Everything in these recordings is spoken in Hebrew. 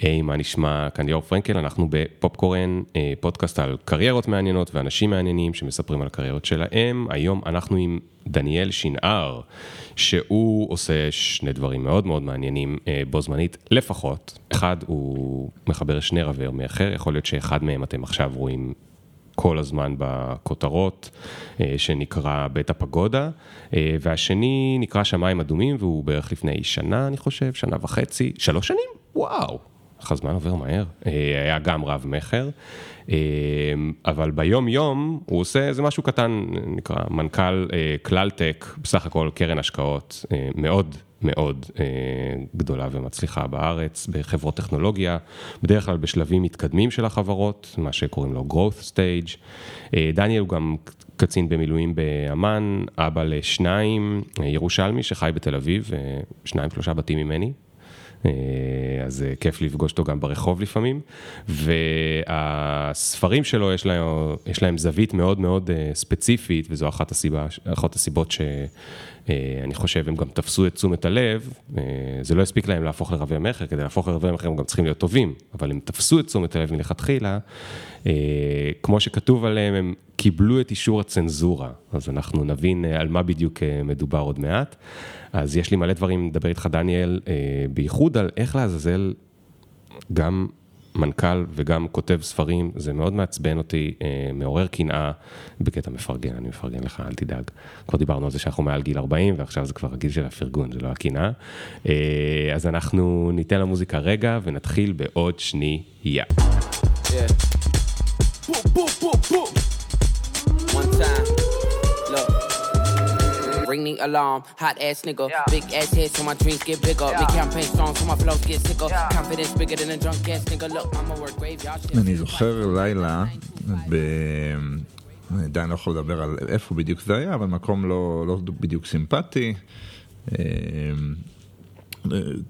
היי, מה נשמע? כאן ליאור פרנקל, אנחנו בפופקורן, אה, פודקאסט על קריירות מעניינות ואנשים מעניינים שמספרים על הקריירות שלהם. היום אנחנו עם דניאל שנער, שהוא עושה שני דברים מאוד מאוד מעניינים אה, בו זמנית, לפחות. אחד, הוא מחבר שני רבי יומי אחר, יכול להיות שאחד מהם אתם עכשיו רואים כל הזמן בכותרות, אה, שנקרא בית הפגודה, והשני נקרא שמיים אדומים, והוא בערך לפני שנה, אני חושב, שנה וחצי, שלוש שנים? וואו, איך הזמן עובר מהר, אה, היה גם רב מכר, אה, אבל ביום יום הוא עושה איזה משהו קטן, נקרא מנכ"ל אה, בסך הכל קרן השקעות מאוד מאוד גדולה ומצליחה בארץ, בחברות טכנולוגיה, בדרך כלל בשלבים מתקדמים של החברות, מה שקוראים לו growth stage. דניאל הוא גם קצין במילואים באמ"ן, אבא לשניים, ירושלמי שחי בתל אביב, שניים שלושה בתים ממני, אז אה, כיף לפגוש אותו גם ברחוב לפעמים. והספרים שלו, יש להם, יש להם זווית מאוד מאוד אה, ספציפית, וזו אחת, הסיבה, אחת הסיבות שאני חושב, הם גם תפסו את תשומת הלב. זה לא הספיק להם להפוך לרבי המכר, כדי להפוך לרבי המכר הם גם צריכים להיות טובים, אבל הם תפסו את תשומת הלב מלכתחילה. כמו שכתוב עליהם, הם קיבלו את אישור הצנזורה, אז אנחנו נבין על מה בדיוק מדובר עוד מעט. אז יש לי מלא דברים לדבר איתך, דניאל, אה, בייחוד על איך לעזאזל גם מנכ"ל וגם כותב ספרים, זה מאוד מעצבן אותי, אה, מעורר קנאה, בקטע מפרגן, אני מפרגן לך, אל תדאג. כבר דיברנו על זה שאנחנו מעל גיל 40, ועכשיו זה כבר הגיל של הפרגון, זה לא הקנאה. אה, אז אנחנו ניתן למוזיקה רגע ונתחיל בעוד שנייה. Yeah. Ring the alarm. Hot ass nigga, yeah. big ass head, so my dreams get bigger. Yeah. Make campaign strong, so my flows get sicker. Yeah. Confidence bigger than a drunk ass nigga. Look, I'ma work graveyard shit. אני זוכר לילה ב... אני עדיין לא יכול לדבר על איפה בדיוק זה היה, אבל מקום לא, לא בדיוק סימפטי.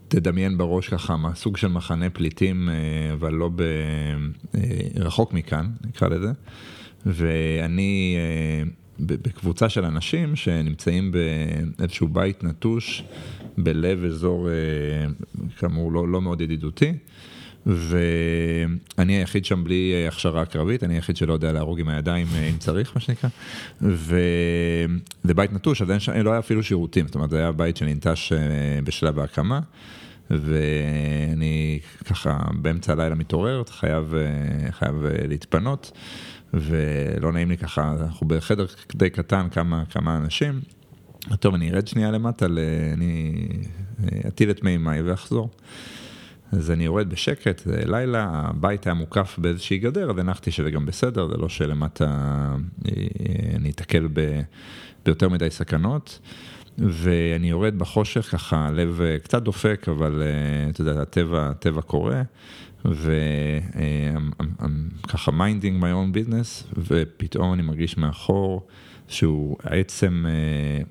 תדמיין בראש ככה סוג של מחנה פליטים, אבל לא ב... רחוק מכאן, נקרא לזה. ואני בקבוצה של אנשים שנמצאים באיזשהו בית נטוש בלב אזור, אה, כאמור, לא, לא מאוד ידידותי. ואני היחיד שם בלי אה, הכשרה קרבית, אני היחיד שלא יודע להרוג עם הידיים אה, אם צריך, מה שנקרא. וזה בית נטוש, אז שם, לא היה אפילו שירותים, זאת אומרת, זה היה בית שננטש בשלב ההקמה. ואני ככה באמצע הלילה מתעורר, חייב, חייב להתפנות. ולא נעים לי ככה, אנחנו בחדר די קטן, כמה, כמה אנשים. טוב, אני ארד שנייה למטה, אני אטיל את מימיי ואחזור. אז אני יורד בשקט, זה לילה, הבית היה מוקף באיזושהי גדר, אז הנחתי שזה גם בסדר, זה לא שלמטה אה, אני אתקל ב, ביותר מדי סכנות. ואני יורד בחושך, ככה, לב אה, קצת דופק, אבל אה, אתה יודע, הטבע, הטבע קורה. וככה minding my own business, ופתאום אני מרגיש מאחור שהוא עצם אה,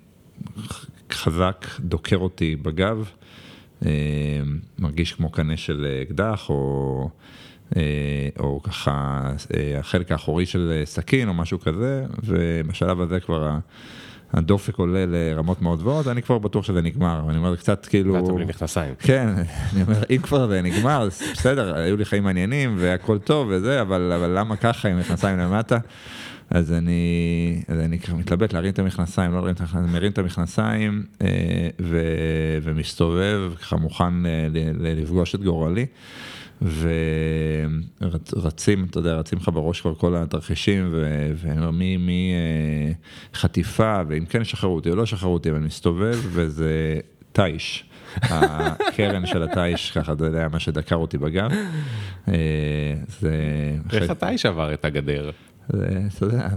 חזק דוקר אותי בגב, אה, מרגיש כמו קנה של אקדח, או, אה, או ככה החלק האחורי של סכין או משהו כזה, ובשלב הזה כבר... הדופק עולה לרמות מאוד גבוהות, אני כבר בטוח שזה נגמר, אני אומר קצת כאילו... ואתה בלי מכנסיים. כן, אני אומר, אם כבר זה נגמר, בסדר, היו לי חיים מעניינים והכל טוב וזה, אבל, אבל למה ככה עם מכנסיים למטה? אז אני, אז אני מתלבט להרים את המכנסיים, לא להרים את המכנסיים, מרים את המכנסיים אה, ו, ומסתובב, ככה מוכן אה, לפגוש את גורלי. ורצים, אתה יודע, רצים לך בראש כבר כל התרחישים, מחטיפה, ואם כן ישחררו אותי או לא ישחררו אותי, ואני מסתובב, וזה תיש. הקרן של התיש, ככה, אתה יודע, מה שדקר אותי בגב. אה, זה... איך התיש עבר את הגדר? זה, יודע,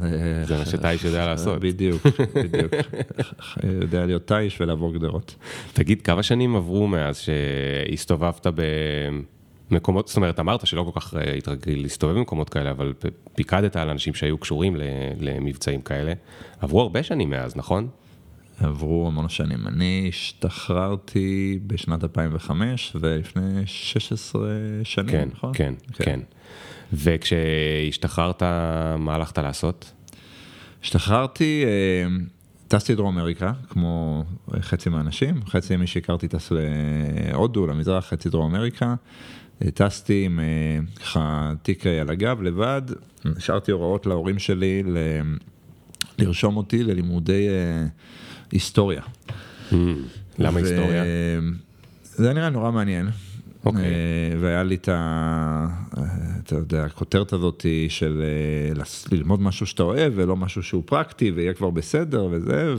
זה מה שתיש יודע לעשות. בדיוק, בדיוק. יודע להיות תיש ולעבור גדרות. תגיד, כמה שנים עברו מאז שהסתובבת ב... מקומות, זאת אומרת, אמרת שלא כל כך אה, התרגל להסתובב במקומות כאלה, אבל פיקדת על אנשים שהיו קשורים למבצעים כאלה. עברו הרבה שנים מאז, נכון? עברו המון שנים. אני השתחררתי בשנת 2005, ולפני 16 שנים, כן, נכון? כן, כן, כן. וכשהשתחררת, מה הלכת לעשות? השתחררתי, אה, טסתי לדרום אמריקה, כמו חצי מהאנשים, חצי מי שהכרתי טס להודו, למזרח, חצי דרום אמריקה. טסתי עם ככה תיק על הגב לבד, השארתי הוראות להורים שלי ל... לרשום אותי ללימודי היסטוריה. Mm, למה היסטוריה? זה היה נראה נורא מעניין. Okay. אוקיי. אה, והיה לי את ה... אתה יודע, הכותרת הזאת של אה, ללמוד משהו שאתה אוהב ולא משהו שהוא פרקטי ויהיה כבר בסדר וזה,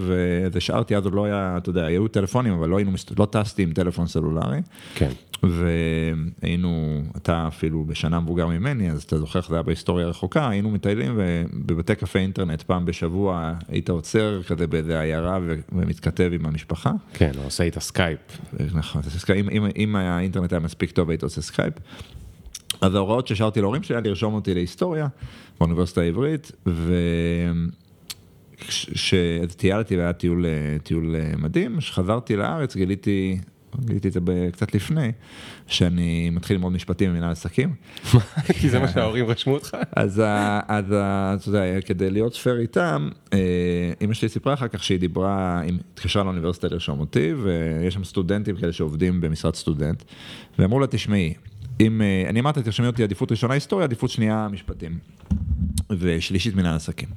ושארתי אז עוד לא היה, אתה יודע, היו טלפונים אבל לא היינו, לא טסתי עם טלפון סלולרי. כן. והיינו, אתה אפילו בשנה מבוגר ממני, אז אתה זוכר איך זה היה בהיסטוריה רחוקה, היינו מטיילים ובבתי קפה אינטרנט פעם בשבוע היית עוצר כזה באיזה עיירה ומתכתב עם המשפחה. כן, הוא עושה איתה סקייפ. נכון, אם, אם, אם האינטרנט היה מספיק טוב היית עושה סקייפ. אז ההוראות שהשארתי להורים שלי היה לרשום אותי להיסטוריה באוניברסיטה העברית, וכשטיילתי והיה טיול, טיול מדהים, כשחזרתי לארץ גיליתי גיליתי את זה קצת לפני, שאני מתחיל ללמוד משפטים במנהל עסקים. כי זה מה שההורים רשמו אותך? אז אתה יודע, כדי להיות פייר איתם, אה, אמא שלי סיפרה אחר כך שהיא דיברה, היא התקשרה לאוניברסיטה לרשום אותי, ויש שם סטודנטים כאלה שעובדים במשרד סטודנט, ואמרו לה, תשמעי, אם, אה, אני אמרתי, תרשמי אותי עדיפות ראשונה היסטוריה, עדיפות שנייה משפטים, ושלישית מנהל עסקים.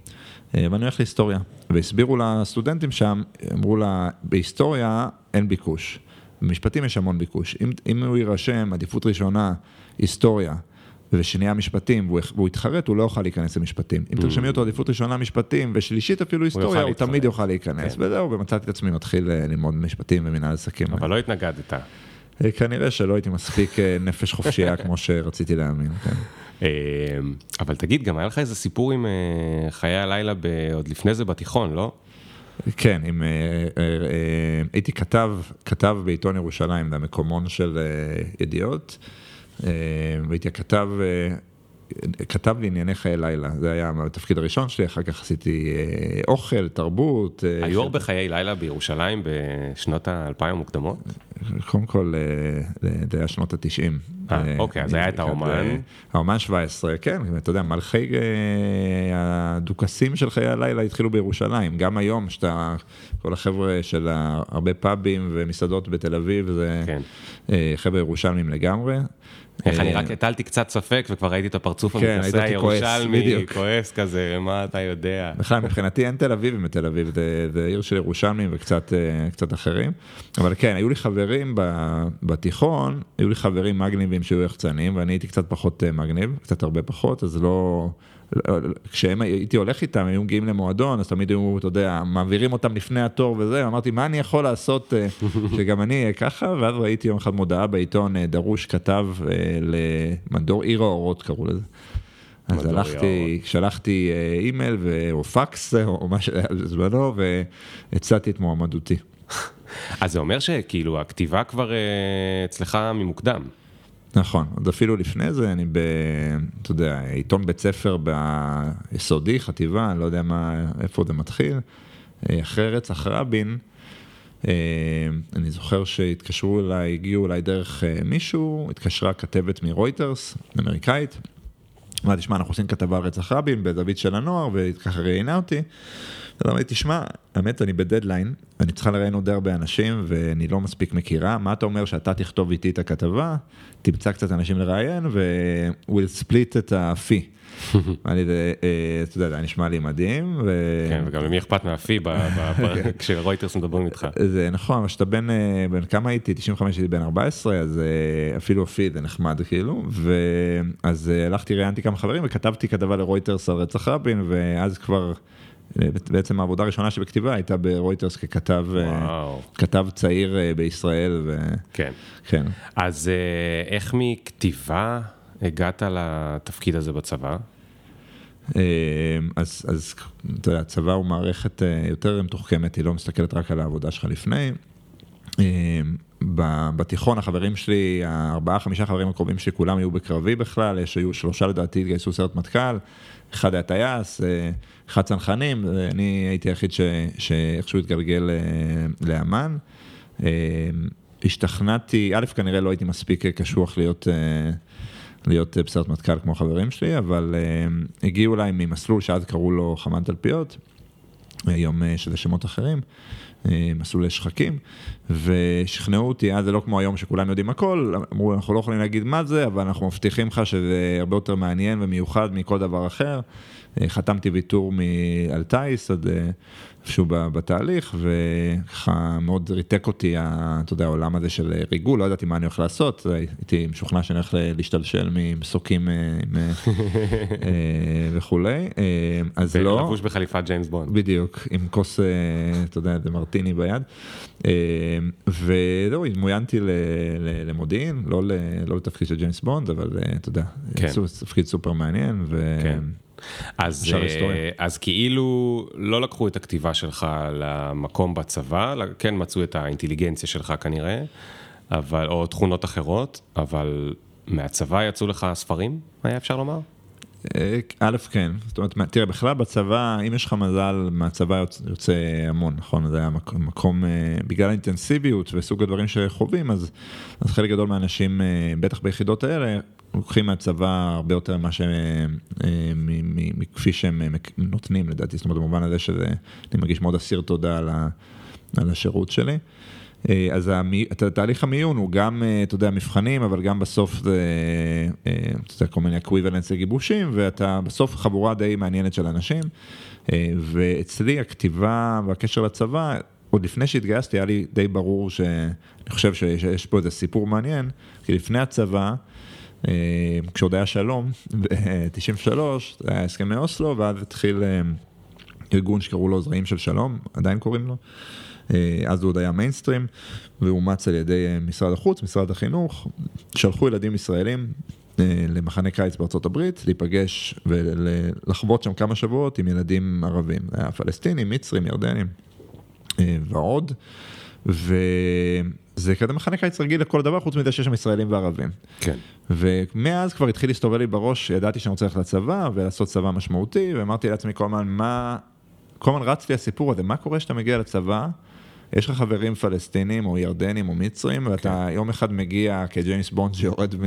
אה, ואני הולך להיסטוריה, והסבירו לסטודנטים שם, אמרו לה, בהיסטוריה אין ביקוש. במשפטים יש המון ביקוש. אם, אם הוא יירשם עדיפות ראשונה, היסטוריה, ושנייה משפטים, והוא, והוא יתחרט, הוא לא יוכל להיכנס למשפטים. אם mm. תרשמי אותו עדיפות ראשונה משפטים, ושלישית אפילו היסטוריה, הוא, הוא תמיד יוכל להיכנס. כן. וזהו, ומצאתי את עצמי מתחיל אה, ללמוד משפטים ומנהל עסקים. אבל לא התנגדת. אה, כנראה שלא הייתי מספיק אה, נפש חופשייה כמו שרציתי להאמין, כן. אבל תגיד, גם היה לך איזה סיפור עם חיי הלילה עוד לפני זה בתיכון, לא? כן, עם, אה, אה, אה, הייתי כתב, כתב בעיתון ירושלים, זה המקומון של ידיעות, והייתי כתב, כתב לענייני חיי לילה, זה היה התפקיד הראשון שלי, אחר כך עשיתי אוכל, תרבות. היו הרבה חיי לילה בירושלים בשנות האלפיים המוקדמות? קודם כל, זה היה שנות התשעים. אה, אוקיי, אז היה את האומן. האומן 17, כן, אתה יודע, מלכי הדוכסים של חיי הלילה התחילו בירושלים. גם היום, שאתה, כל החבר'ה של הרבה פאבים ומסעדות בתל אביב, זה כן. חבר'ה ירושלמים לגמרי. איך אני רק הטלתי קצת ספק וכבר ראיתי את הפרצוף כן, המתנשא הירושלמי, כועס כזה, מה אתה יודע. בכלל, מבחינתי אין תל אביבים בתל אביב, זה עיר של ירושלמים וקצת אחרים. אבל כן, היו לי חברים בתיכון, היו לי חברים מגניבים שהיו יחצנים, ואני הייתי קצת פחות אה, מגניב, קצת הרבה פחות, אז לא... כשהם הייתי הולך איתם, היו מגיעים למועדון, אז תמיד היו, אתה יודע, מעבירים אותם לפני התור וזה, אמרתי, מה אני יכול לעשות אה, שגם אני אהיה ככה, ואז ראיתי יום אחד מודעה בעיתון, אה, דרוש כתב למדור עיר האורות קראו לזה. אז הלכתי, שלחתי אימייל או פקס או מה שהיה בזמנו, והצעתי את מועמדותי. אז זה אומר שכאילו הכתיבה כבר אצלך ממוקדם. נכון, עוד אפילו לפני זה, אני ב... אתה יודע, עיתון בית ספר ביסודי, חטיבה, אני לא יודע מה, איפה זה מתחיל. אה, אחרי רצח רבין, אה, אני זוכר שהתקשרו אליי, הגיעו אליי דרך אה, מישהו, התקשרה כתבת מרויטרס, אמריקאית. אמרתי, תשמע, אנחנו עושים כתבה על רצח רבין בזווית של הנוער, וככה ראיינה אותי. אז אמרתי, תשמע, האמת, אני בדדליין, אני צריכה לראיין עוד הרבה אנשים, ואני לא מספיק מכירה, מה אתה אומר שאתה תכתוב איתי את הכתבה, תמצא קצת אנשים לראיין, ו-we'll split את הפי. אני, אה, אתה יודע, זה נשמע לי מדהים. כן, וגם למי אכפת מהפי כשרויטרס מדברים איתך. זה נכון, אבל כשאתה בן, אה, בן כמה הייתי? 95 הייתי בן 14, אז אה, אפילו הפי זה נחמד כאילו, ואז הלכתי, ראיינתי כמה חברים וכתבתי כתבה לרויטרס על רצח רבין, ואז כבר... בעצם העבודה הראשונה שבכתיבה הייתה ברויטרס ככתב וואו. כתב צעיר בישראל. ו... כן. כן. אז איך מכתיבה הגעת לתפקיד הזה בצבא? אה, אז, אז אתה יודע, הצבא הוא מערכת אה, יותר מתוחכמת, היא לא מסתכלת רק על העבודה שלך לפני. אה, בתיכון החברים שלי, הארבעה חמישה חברים הקרובים שלי, כולם היו בקרבי בכלל, יש היו שלושה לדעתי התגייסו סרט מטכ"ל, אחד היה טייס, אחד צנחנים, אני הייתי היחיד שאיכשהו התגלגל לאמ"ן. השתכנעתי, א', כנראה לא הייתי מספיק קשוח להיות... להיות בסרט מטכ"ל כמו חברים שלי, אבל הגיעו אליי ממסלול שאז קראו לו חמ"ד תלפיות, היום uh, שזה שמות אחרים, מסלולי שחקים, ושכנעו אותי, אז זה לא כמו היום שכולם יודעים הכל, אמרו, אנחנו לא יכולים להגיד מה זה, אבל אנחנו מבטיחים לך שזה הרבה יותר מעניין ומיוחד מכל דבר אחר. חתמתי ויתור על טיס, עד איפשהו בתהליך, וככה מאוד ריתק אותי, אתה יודע, העולם הזה של ריגול, לא ידעתי מה אני הולך לעשות, הייתי משוכנע שאני הולך להשתלשל ממסוקים אה, אה, וכולי, אה, אז לא. ולבוש בחליפת ג'יימס בונד. בדיוק, עם כוס, אתה יודע, זה מרטיני ביד. וזהו, התמויינתי למודיעין, לא, לא לתפקיד של ג'יימס בונד, אבל אתה יודע, כן. תפקיד סופר מעניין. כן. אז, אה, אז כאילו לא לקחו את הכתיבה שלך למקום בצבא, כן מצאו את האינטליגנציה שלך כנראה, אבל, או תכונות אחרות, אבל מהצבא יצאו לך ספרים, היה אפשר לומר? אה, א', כן, זאת אומרת, תראה, בכלל בצבא, אם יש לך מזל, מהצבא יוצא, יוצא המון, נכון? זה היה מקום, מקום, אה, בגלל האינטנסיביות וסוג הדברים שחווים, אז, אז חלק גדול מהאנשים, בטח ביחידות האלה, לוקחים מהצבא הרבה יותר ממה שהם, אה, מכפי שהם אה, נותנים לדעתי, זאת אומרת במובן הזה שזה, אני מרגיש מאוד אסיר תודה על, ה, על השירות שלי. אה, אז תהליך המיון הוא גם, אתה יודע, מבחנים, אבל גם בסוף זה, אתה יודע, כל מיני אקוויבלנס לגיבושים, ואתה בסוף חבורה די מעניינת של אנשים. ואצלי הכתיבה והקשר לצבא, עוד לפני שהתגייסתי היה לי די ברור שאני חושב שיש פה איזה סיפור מעניין, כי לפני הצבא, כשעוד היה שלום, ב-93, זה היה הסכמי אוסלו, ואז התחיל אה, ארגון שקראו לו זרעים של שלום, עדיין קוראים לו. אה, אז הוא עוד היה מיינסטרים, ואומץ על ידי משרד החוץ, משרד החינוך, שלחו ילדים ישראלים למחנה קיץ בארצות הברית, להיפגש ולחוות שם כמה שבועות עם ילדים ערבים, פלסטינים, מצרים, ירדנים ועוד. וזה כזה מחנה קיץ רגיל לכל דבר, חוץ מזה שיש שם ישראלים וערבים. כן. ומאז כבר התחיל להסתובב לי בראש, ידעתי שאני רוצה ללכת לצבא ולעשות צבא משמעותי, ואמרתי לעצמי כל הזמן, מה... כל הזמן רץ לי הסיפור הזה, מה קורה כשאתה מגיע לצבא? יש לך חברים פלסטינים או ירדנים או מצרים, ואתה כן. יום אחד מגיע כג'יימס בונד שיורד מ...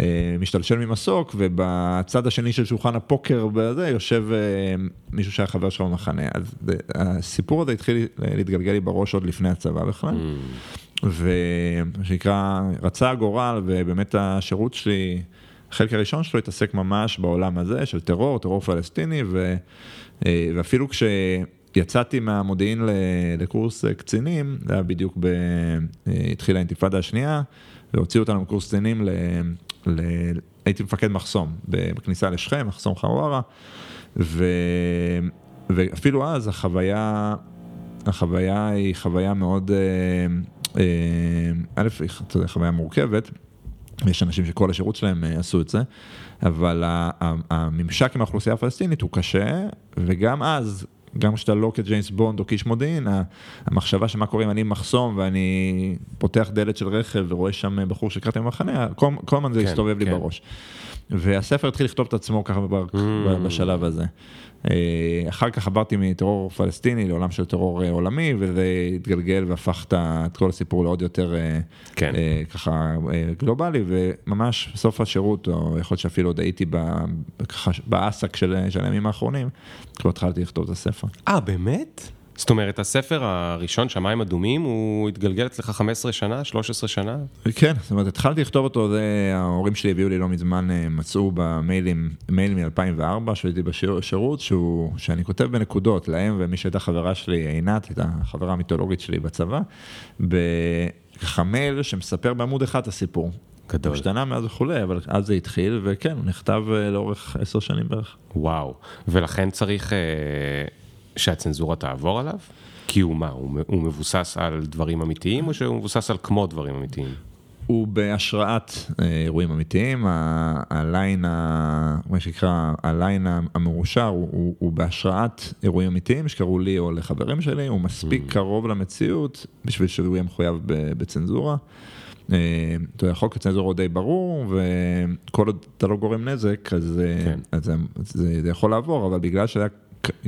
אה, משתלשל ממסוק, ובצד השני של שולחן הפוקר בזה יושב אה, מישהו שהיה חבר שלו במחנה. אז הסיפור הזה התחיל להתגלגל לי בראש עוד לפני הצבא בכלל. Mm. ומה שנקרא, רצה הגורל, ובאמת השירות שלי, החלק הראשון שלו התעסק ממש בעולם הזה של טרור, טרור פלסטיני, ו, אה, ואפילו כש... יצאתי מהמודיעין לקורס קצינים, זה היה בדיוק, ב... התחילה האינתיפאדה השנייה, והוציאו אותנו מקורס קצינים ל... הייתי מפקד מחסום בכניסה לשכם, מחסום חווארה, ו... ואפילו אז החוויה, החוויה היא חוויה מאוד, אה, אה, א', אתה יודע, חוויה מורכבת, יש אנשים שכל השירות שלהם אה, עשו את זה, אבל הממשק עם האוכלוסייה הפלסטינית הוא קשה, וגם אז גם כשאתה לא כג'יימס בונד או כאיש מודיעין, המחשבה שמה קורה אם אני מחסום ואני פותח דלת של רכב ורואה שם בחור שקראתי במחנה, כל הזמן זה הסתובב כן, לי כן. בראש. והספר התחיל לכתוב את עצמו ככה mm. בשלב הזה. אה, אחר כך עברתי מטרור פלסטיני לעולם של טרור אה, עולמי, וזה התגלגל והפך את כל הסיפור לעוד יותר אה, כן. ככה גלובלי, וממש בסוף השירות, או יכול להיות שאפילו עוד הייתי באסק של, של הימים האחרונים, כבר התחלתי לכתוב את הספר. אה, באמת? זאת אומרת, הספר הראשון, שמיים אדומים, הוא התגלגל אצלך 15 שנה, 13 שנה? כן, זאת אומרת, התחלתי לכתוב אותו, זה ההורים שלי הביאו לי לא מזמן, אה, מצאו במיילים, מייל מ-2004, שהייתי בשירות, שהוא, שאני כותב בנקודות להם ומי שהייתה חברה שלי, עינת, הייתה החברה המיתולוגית שלי בצבא, מייל שמספר בעמוד אחד את הסיפור. גדול. השתנה מאז וכולי, אבל אז זה התחיל, וכן, הוא נכתב אה, לאורך עשר שנים בערך. וואו, ולכן צריך... שהצנזורה תעבור עליו? כי הוא מה, הוא, הוא מבוסס על דברים אמיתיים או שהוא מבוסס על כמו דברים אמיתיים? הוא בהשראת אה, אירועים אמיתיים, הליין, מה שנקרא, הליין המאושר הוא, הוא, הוא בהשראת אירועים אמיתיים שקרו לי או לחברים שלי, הוא מספיק mm. קרוב למציאות בשביל שהוא יהיה מחויב בצנזורה. אה, אתה יודע, חוק הצנזורה הוא די ברור, וכל עוד אתה לא גורם נזק, אז, אה, כן. אז זה, זה, זה יכול לעבור, אבל בגלל שהיה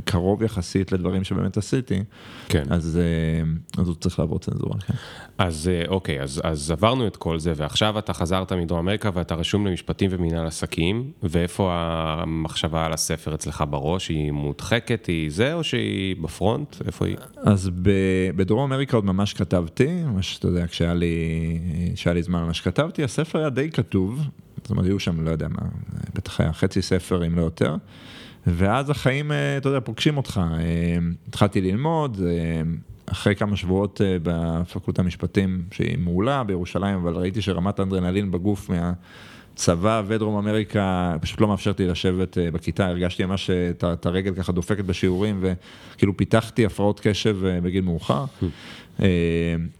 קרוב יחסית לדברים שבאמת עשיתי, כן. אז, אה, אז הוא צריך לעבור צנזורה. כן. אז אה, אוקיי, אז, אז עברנו את כל זה, ועכשיו אתה חזרת מדרום אמריקה ואתה רשום למשפטים ומנהל עסקים, ואיפה המחשבה על הספר אצלך בראש? היא מודחקת, היא זה, או שהיא בפרונט? איפה היא? אז ב, בדרום אמריקה עוד ממש כתבתי, ממש, אתה יודע, כשהיה לי, כשהיה לי זמן ממש כתבתי, הספר היה די כתוב, זאת אומרת, היו שם, לא יודע מה, בטח היה חצי ספר, אם לא יותר. ואז החיים, אה, אתה יודע, פוגשים אותך. אה, התחלתי ללמוד, אה, אחרי כמה שבועות בפקולטה המשפטים, שהיא מעולה בירושלים, אבל ראיתי שרמת האנדרנלין בגוף מהצבא ודרום אמריקה פשוט לא מאפשרת לי לשבת בכיתה, הרגשתי ממש את הרגל ככה דופקת בשיעורים, וכאילו פיתחתי הפרעות קשב בגיל מאוחר.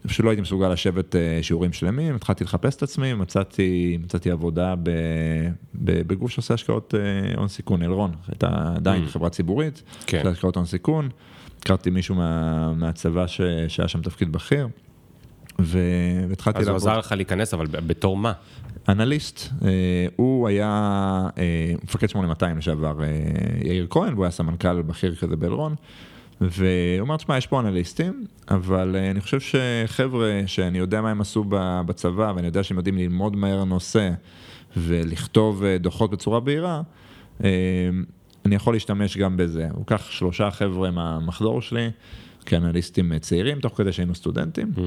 פשוט לא הייתי מסוגל לשבת שיעורים שלמים, התחלתי לחפש את עצמי, מצאתי, מצאתי עבודה בגוף שעושה השקעות הון סיכון, אלרון, הייתה עדיין mm. חברה ציבורית, כן. של השקעות הון סיכון, הכרתי מישהו מה, מהצבא ש, שהיה שם תפקיד בכיר, והתחלתי לעבוד. אז הוא עזר לך להיכנס, אבל בתור מה? אנליסט, הוא היה מפקד 8200 לשעבר, יאיר כהן, והוא היה סמנכ"ל בכיר כזה באלרון. והוא אומר, תשמע, יש פה אנליסטים, אבל אה, אני חושב שחבר'ה שאני יודע מה הם עשו בצבא, ואני יודע שהם יודעים ללמוד מהר נושא ולכתוב אה, דוחות בצורה בהירה, אה, אני יכול להשתמש גם בזה. הוא קח שלושה חבר'ה מהמחזור שלי, כאנליסטים צעירים, תוך כדי שהיינו סטודנטים. Mm.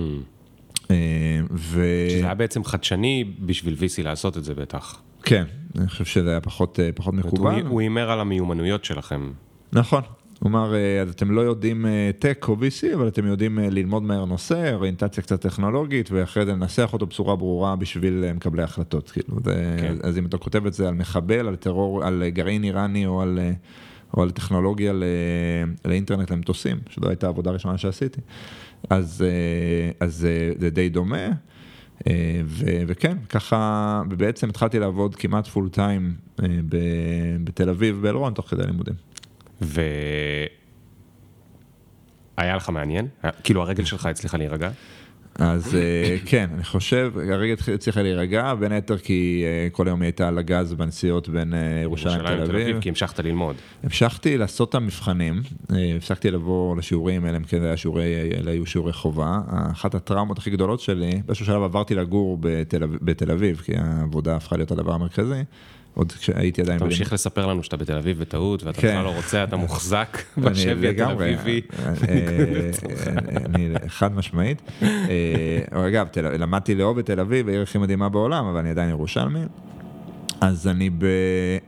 ו... שזה היה בעצם חדשני בשביל VC לעשות את זה בטח. כן, אני חושב שזה היה פחות, פחות מקובל. הוא הימר על המיומנויות שלכם. נכון, כלומר, אה, אז אתם לא יודעים טק אה, או VC, אבל אתם יודעים אה, ללמוד מהר נושא, אוריינטציה קצת טכנולוגית, ואחרי זה לנסח אותו בצורה ברורה בשביל מקבלי החלטות. כאילו, זה, כן. אז אם אתה כותב את זה על מחבל, על טרור, על גרעין איראני או על, או על טכנולוגיה ל, לאינטרנט למטוסים, שזו הייתה העבודה הראשונה שעשיתי, אז, אז זה די דומה. ו- וכן, ככה, ובעצם התחלתי לעבוד כמעט פול טיים בתל אביב, באלרון, תוך כדי לימודים. והיה לך מעניין? כאילו הרגל שלך הצליחה להירגע? אז אה, כן, אני חושב, הרגע הצליחה להירגע, בין היתר כי אה, כל היום היא הייתה על הגז בנסיעות בין אה, ירושלים לתל אביב. כי המשכת ללמוד. המשכתי לעשות את המבחנים, הפסקתי לבוא לשיעורים, אלא אם כן אלה היו שיעורי חובה. אחת הטראומות הכי גדולות שלי, באיזשהו שלב עברתי לגור בתל אביב, כי העבודה הפכה להיות הדבר המרכזי. עוד כשהייתי עדיין... תמשיך לספר לנו שאתה בתל אביב בטעות, ואתה בכלל כן. לא רוצה, אתה מוחזק בשבי התל אביבי. אה, אה, אני חד משמעית. אה, אגב, למדתי לאהוב בתל אביב, העיר הכי מדהימה בעולם, אבל אני עדיין ירושלמי. אז אני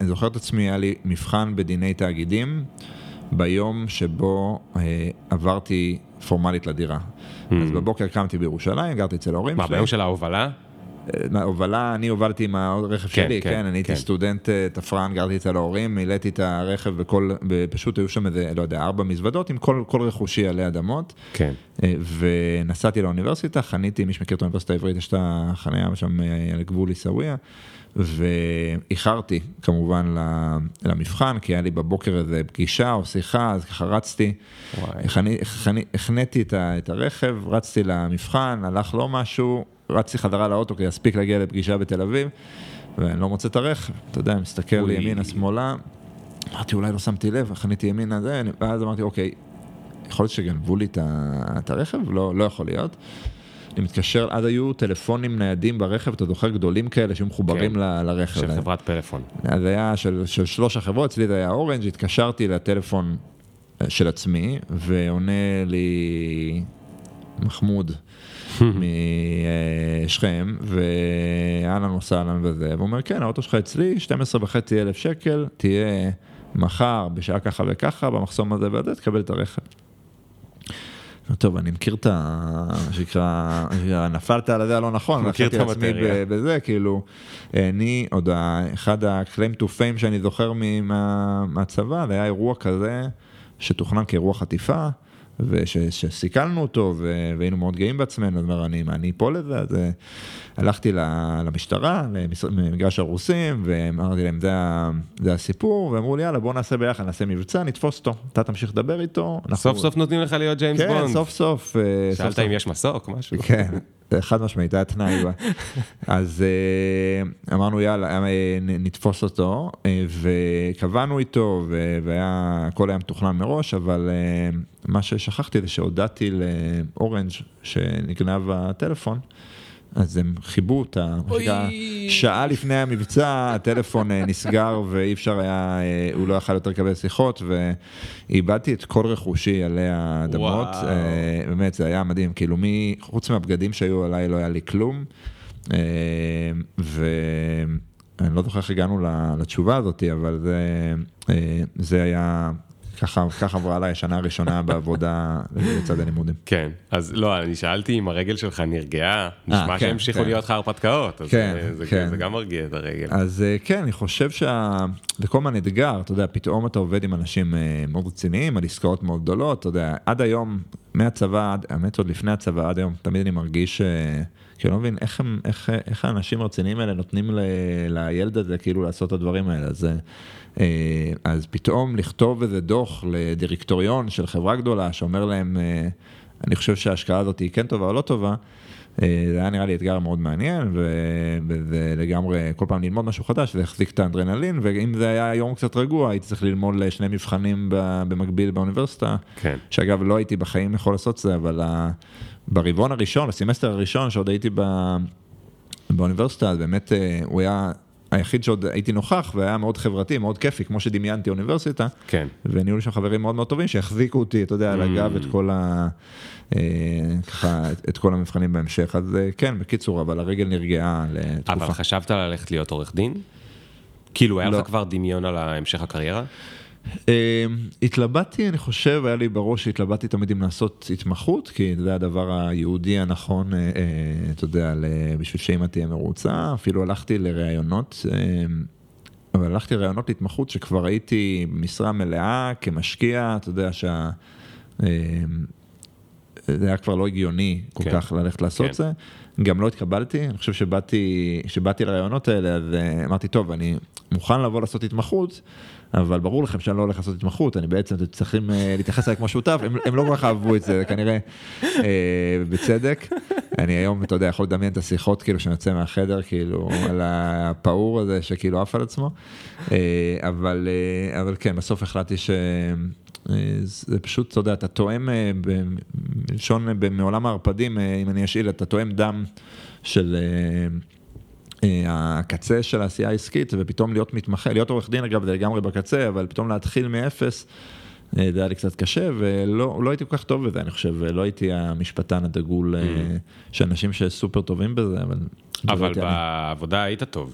זוכר את עצמי, היה לי מבחן בדיני תאגידים, ביום שבו עברתי פורמלית לדירה. אז hmm. בבוקר קמתי בירושלים, גרתי אצל ההורים שלי. מה, ביום של ההובלה? הובלה, אני הובלתי עם הרכב כן, שלי, כן, כן אני הייתי כן. סטודנט אה, תפרן, גרתי אצל ההורים, מילאתי את הרכב בכל, פשוט היו שם איזה, לא יודע, ארבע מזוודות עם כל, כל רכושי עלי אדמות. כן. אה, ונסעתי לאוניברסיטה, חניתי, מי שמכיר את האוניברסיטה העברית, יש את החניה שם אה, על גבול עיסאוויה. ואיחרתי כמובן למבחן, כי היה לי בבוקר איזה פגישה או שיחה, אז ככה רצתי, החניתי את הרכב, רצתי למבחן, הלך לו משהו, רצתי חזרה לאוטו כדי להספיק להגיע לפגישה בתל אביב, ואני לא מוצא את הרכב, אתה יודע, מסתכל לי ימינה, שמאלה, אמרתי, אולי לא שמתי לב, חניתי ימינה, זה, ואז אמרתי, אוקיי, יכול להיות שגנבו לי את הרכב? לא, לא יכול להיות. אני מתקשר, אז היו טלפונים ניידים ברכב, אתה זוכר, גדולים כאלה שהיו מחוברים כן, ל, לרכב. של חברת פלאפון. אז היה של, של שלוש החברות, אצלי זה היה אורנג', התקשרתי לטלפון אה, של עצמי, ועונה לי מחמוד משכם, ואהלן וסהלן וזה, והוא אומר, כן, האוטו שלך אצלי, 12 וחצי אלף שקל, תהיה מחר בשעה ככה וככה, במחסום הזה וזה, תקבל את הרכב. טוב, אני מכיר את ה... מה שנקרא, נפלת על זה הלא נכון, מכיר את המטריה. בזה, כאילו, אני עוד, אחד ה-claim to fame שאני זוכר מהצבא, זה היה אירוע כזה שתוכנן כאירוע חטיפה, ושסיכלנו אותו והיינו מאוד גאים בעצמנו, אז אומר, אני, אני אפול לזה, אז אה, הלכתי למשטרה, למגרש הרוסים, ואמרתי להם, זה, זה הסיפור, ואמרו לי, יאללה, בוא נעשה ביחד, נעשה מבצע, נתפוס אותו, אתה תמשיך לדבר איתו. אנחנו... סוף סוף נותנים לך להיות ג'יימס כן, בונד. כן, סוף סוף. אה, שאלת אם יש מסוק, משהו. כן, חד משמעית, היה תנאי. אז אה, אמרנו, יאללה, נתפוס אותו, וקבענו איתו, והיה, הכל היה מתוכנן מראש, אבל מה ששכחתי זה שהודעתי לאורנג' שנגנב הטלפון. אז הם חיבו אותה, שעה לפני המבצע הטלפון אה, נסגר ואי אפשר היה, אה, הוא לא יכל יותר לקבל שיחות ואיבדתי את כל רכושי עלי האדמות, אה, באמת זה היה מדהים, כאילו מי, חוץ מהבגדים שהיו עליי לא היה לי כלום. ואני לא זוכר איך הגענו לתשובה הזאת, אבל זה, זה היה ככה, ככה עברה עליי השנה הראשונה בעבודה לצד הלימודים. כן, אז לא, אני שאלתי אם הרגל שלך נרגעה, אה, נשמע כן, שהמשיכו כן. להיות לך הרפתקאות, אז כן, זה, כן. זה גם מרגיע את הרגל. אז אה, כן, אני חושב שזה כל הזמן אתגר, אתה יודע, פתאום אתה עובד עם אנשים אה, מאוד רציניים, על עסקאות מאוד גדולות, אתה יודע, עד היום, מהצבא, האמת עוד לפני הצבא, עד היום, תמיד אני מרגיש... כי אני לא מבין איך, הם, איך, איך האנשים הרציניים האלה נותנים ל, לילד הזה כאילו לעשות את הדברים האלה. אז, אה, אז פתאום לכתוב איזה דוח לדירקטוריון של חברה גדולה שאומר להם, אה, אני חושב שההשקעה הזאת היא כן טובה או לא טובה, אה, זה היה נראה לי אתגר מאוד מעניין, וזה לגמרי, כל פעם ללמוד משהו חדש, זה החזיק את האנדרנלין, ואם זה היה יום קצת רגוע, הייתי צריך ללמוד לשני מבחנים במקביל באוניברסיטה, כן. שאגב לא הייתי בחיים יכול לעשות את זה, אבל ברבעון הראשון, בסמסטר הראשון שעוד הייתי באוניברסיטה, אז באמת הוא היה היחיד שעוד הייתי נוכח והיה מאוד חברתי, מאוד כיפי, כמו שדמיינתי אוניברסיטה. כן. ונהיו לי שם חברים מאוד מאוד טובים שהחזיקו אותי, אתה יודע, על הגב את mm. כל ה... אה, ככה, את כל המבחנים בהמשך. אז אה, כן, בקיצור, אבל הרגל נרגעה לתקופה. אבל חשבת ללכת להיות עורך דין? כאילו, היה לך לא. כבר דמיון על המשך הקריירה? אמ, התלבטתי, אני חושב, היה לי בראש שהתלבטתי תמיד אם לעשות התמחות, כי זה הדבר היהודי הנכון, אה, אה, אתה יודע, בשביל שאמא תהיה מרוצה, אפילו הלכתי לראיונות, אמ, אבל הלכתי לראיונות להתמחות שכבר הייתי במשרה מלאה כמשקיע, אתה יודע שה... אמ, זה היה כבר לא הגיוני כל כן, כך ללכת לעשות כן. זה. גם לא התקבלתי, אני חושב שבאתי, שבאתי לראיונות האלה, אז אה, אמרתי, טוב, אני מוכן לבוא לעשות התמחות, אבל ברור לכם שאני לא הולך לעשות התמחות, אני בעצם, אתם צריכים אה, להתייחס אליי כמו שותף, הם, הם לא כל כך אהבו את זה, כנראה אה, בצדק. אני היום, אתה יודע, יכול לדמיין את השיחות כאילו שאני יוצא מהחדר, כאילו, על הפעור הזה שכאילו עף על עצמו. אה, אבל, אה, אבל כן, בסוף החלטתי ש... אה, זה פשוט, אתה יודע, אתה תואם, אה, בלשון, מעולם הערפדים, אם אני אשאיל, אתה תואם דם של... הקצה של העשייה העסקית ופתאום להיות מתמחה, להיות עורך דין אגב זה לגמרי בקצה, אבל פתאום להתחיל מאפס, זה היה לי קצת קשה ולא לא הייתי כל כך טוב בזה, אני חושב, לא הייתי המשפטן הדגול mm. של אנשים שסופר טובים בזה, אבל... אבל בעבודה היית טוב.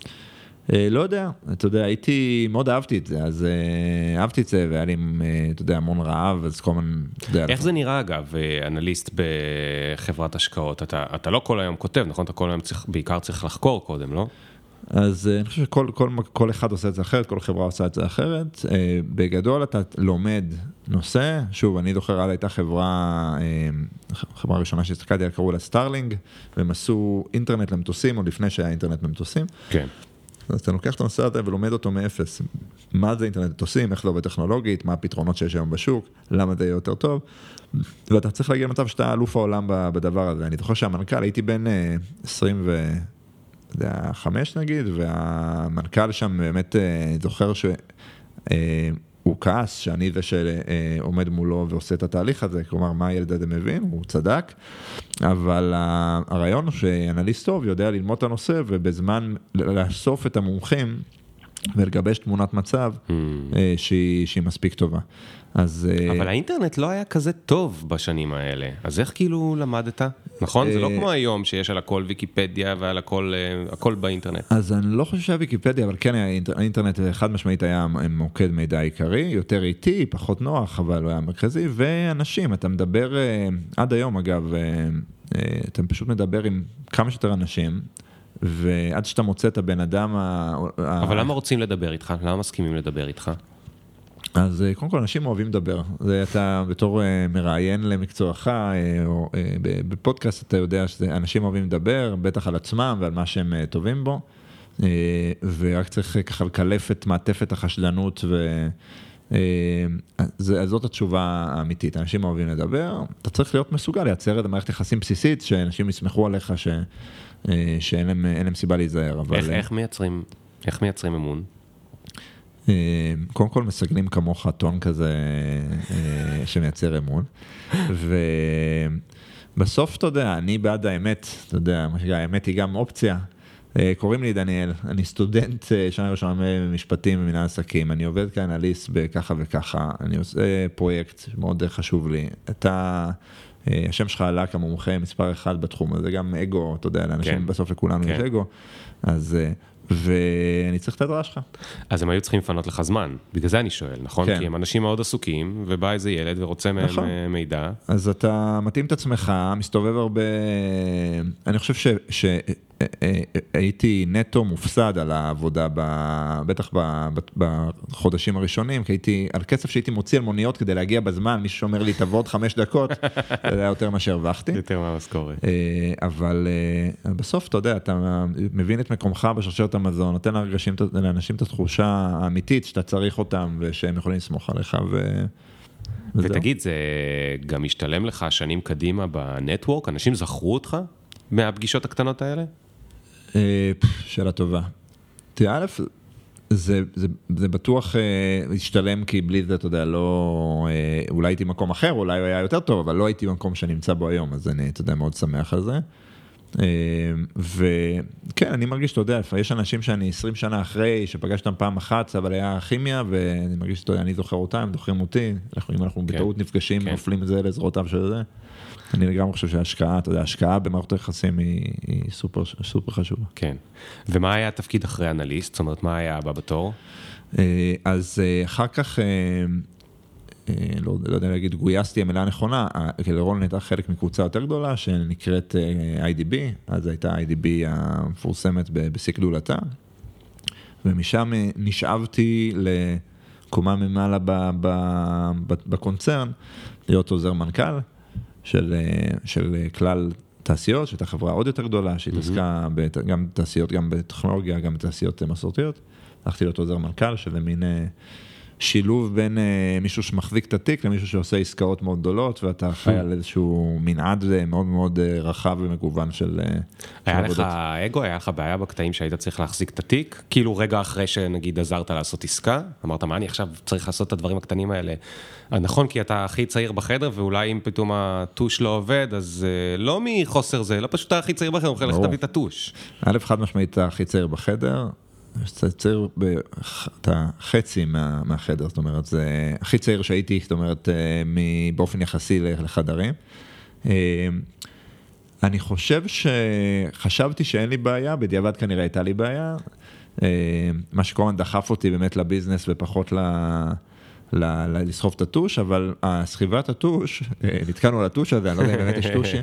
אה, לא יודע, אתה יודע, הייתי, מאוד אהבתי את זה, אז אה, אהבתי את זה והיה לי, אה, אתה יודע, המון רעב, אז כל הזמן, אתה יודע. איך זה נראה אגב, אנליסט בחברת השקעות? אתה, אתה לא כל היום כותב, נכון? אתה כל היום צריך, בעיקר צריך לחקור קודם, לא? אז אני חושב שכל כל, כל אחד עושה את זה אחרת, כל חברה עושה את זה אחרת. בגדול אתה לומד נושא, שוב, אני זוכר, אז הייתה חברה, חברה ראשונה שהסתכלתי עליה, קראו לה סטארלינג, והם עשו אינטרנט למטוסים, עוד לפני שהיה אינטרנט למטוסים. כן. אז אתה לוקח את הנושא הזה ולומד אותו מאפס. מה זה אינטרנט עושים, איך זה עובד טכנולוגית, מה הפתרונות שיש היום בשוק, למה זה יהיה יותר טוב. ואתה צריך להגיע למצב שאתה אלוף העולם בדבר הזה. אני זוכר שהמנכ"ל, הייתי בן 25 אה, נגיד, והמנכ"ל שם באמת אה, זוכר ש... הוא כעס שאני זה שעומד מולו ועושה את התהליך הזה, כלומר מה הילד הזה מבין, הוא צדק, אבל הרעיון הוא שאנליסט טוב יודע ללמוד את הנושא ובזמן לאסוף את המומחים ולגבש תמונת מצב mm. שהיא, שהיא מספיק טובה. אז... אה, אבל האינטרנט לא היה כזה טוב בשנים האלה, אז איך כאילו למדת? נכון? זה לא אה, כמו היום שיש על הכל ויקיפדיה ועל הכל, אה, הכל באינטרנט. אז אני לא חושב שהיה ויקיפדיה, אבל כן היה האינטרנט חד משמעית היה מוקד מידע עיקרי, יותר איטי, פחות נוח, אבל הוא היה מרכזי, ואנשים, אתה מדבר, עד היום אגב, אתה פשוט מדבר עם כמה שיותר אנשים. ועד שאתה מוצא את הבן אדם ה... אבל למה רוצים לדבר איתך? למה מסכימים לדבר איתך? אז אה, קודם כל אנשים אוהבים לדבר, זה אתה בתור אה, מראיין למקצועך או בפודקאסט אתה יודע שאנשים אוהבים לדבר, בטח על עצמם ועל מה שהם טובים בו, ורק צריך ככה לקלף את מעטפת החשדנות ו... זאת התשובה האמיתית, אנשים אוהבים לדבר, אתה צריך להיות מסוגל לייצר את המערכת יחסים בסיסית, שאנשים יסמכו עליך ש... שאין להם, להם סיבה להיזהר. אבל... איך, איך, מייצרים, איך מייצרים אמון? קודם כל מסגלים כמוך טון כזה שמייצר אמון, ובסוף אתה יודע, אני בעד האמת, אתה יודע, האמת היא גם אופציה. קוראים לי דניאל, אני סטודנט שנה ראשונה במשפטים ומנהל עסקים, אני עובד כאנליסט בככה וככה, אני עושה פרויקט מאוד חשוב לי. אתה, השם שלך עלה כמומחה מספר אחד בתחום הזה, גם אגו, אתה יודע, לאנשים כן. בסוף לכולנו כן. יש אגו, אז ואני צריך את העזרה שלך. אז הם היו צריכים לפנות לך זמן, בגלל זה אני שואל, נכון? כן. כי הם אנשים מאוד עסוקים, ובא איזה ילד ורוצה מהם נכון. אה, מידע. אז אתה מתאים את עצמך, מסתובב הרבה, אני חושב ש... ש... הייתי נטו מופסד על העבודה, ב, בטח ב, בחודשים הראשונים, כי הייתי, על כסף שהייתי מוציא על מוניות כדי להגיע בזמן, מישהו שאומר לי תבוא עוד חמש דקות, זה היה יותר ממה שהרווחתי. יותר מהמשכורת. אה, אבל אה, בסוף, אתה יודע, אתה מבין את מקומך בשרשרת המזון, נותן לאנשים, לאנשים את התחושה האמיתית שאתה צריך אותם ושהם יכולים לסמוך עליך. ו... ותגיד, זה גם משתלם לך שנים קדימה בנטוורק? אנשים זכרו אותך מהפגישות הקטנות האלה? אה, שאלה טובה. תראה, א', זה, זה, זה בטוח אה, השתלם כי בלי זה, אתה יודע, לא, אה, אולי הייתי במקום אחר, אולי הוא היה יותר טוב, אבל לא הייתי במקום שאני נמצא בו היום, אז אני, אתה יודע, מאוד שמח על זה. וכן, אני מרגיש, אתה יודע, יש אנשים שאני 20 שנה אחרי, שפגשתם פעם אחת, אבל היה כימיה, ואני מרגיש, אתה יודע, אני זוכר אותם, זוכרים אותי, אנחנו, אם אנחנו כן, בטעות נפגשים, כן. נופלים את זה לזרועותיו של זה. אני לגמרי חושב שההשקעה, אתה יודע, השקעה במערכות היחסים היא, היא סופר, סופר חשובה. כן. ומה היה התפקיד אחרי אנליסט? זאת אומרת, מה היה הבא בתור? אה, אז אה, אחר כך, אה, לא, לא יודע להגיד, גויסתי המילה הנכונה, לרון הייתה חלק מקבוצה יותר גדולה שנקראת IDB, אז הייתה IDB המפורסמת בשיא גדולתה, ומשם נשאבתי לקומה ממעלה בקונצרן, להיות עוזר מנכ"ל. של, אה, של כלל תעשיות, שהייתה חברה עוד יותר גדולה, שהתעסקה mm-hmm. גם בתעשיות, גם בטכנולוגיה, גם בתעשיות מסורתיות. הלכתי להיות עוזר מנכ"ל, שזה מין אה, שילוב בין אה, מישהו שמחזיק את התיק למישהו שעושה עסקאות מאוד גדולות, ואתה חי על איזשהו מנעד מאוד מאוד רחב ומגוון של היה לך אגו, היה לך בעיה בקטעים שהיית צריך להחזיק את התיק? כאילו רגע אחרי שנגיד עזרת לעשות עסקה, אמרת מה אני עכשיו צריך לעשות את הדברים הקטנים האלה? אה, נכון, כי אתה הכי צעיר בחדר, ואולי אם פתאום הטוש לא עובד, אז uh, לא מחוסר זה, לא פשוט אתה הכי צעיר בחדר, הוא לך תביא את הטוש. א', חד משמעית אתה הכי צעיר בחדר, אתה צעיר, אתה חצי מה, מהחדר, זאת אומרת, זה הכי צעיר שהייתי, זאת אומרת, אה, באופן יחסי לחדרים. אני חושב שחשבתי שאין לי בעיה, בדיעבד כנראה הייתה לי בעיה. מה שכל הזמן דחף אותי באמת לביזנס ופחות ל... לסחוב את הטוש, אבל הסחיבת הטוש, אה, נתקענו על הטוש הזה, אני לא יודע אם באמת יש טושים,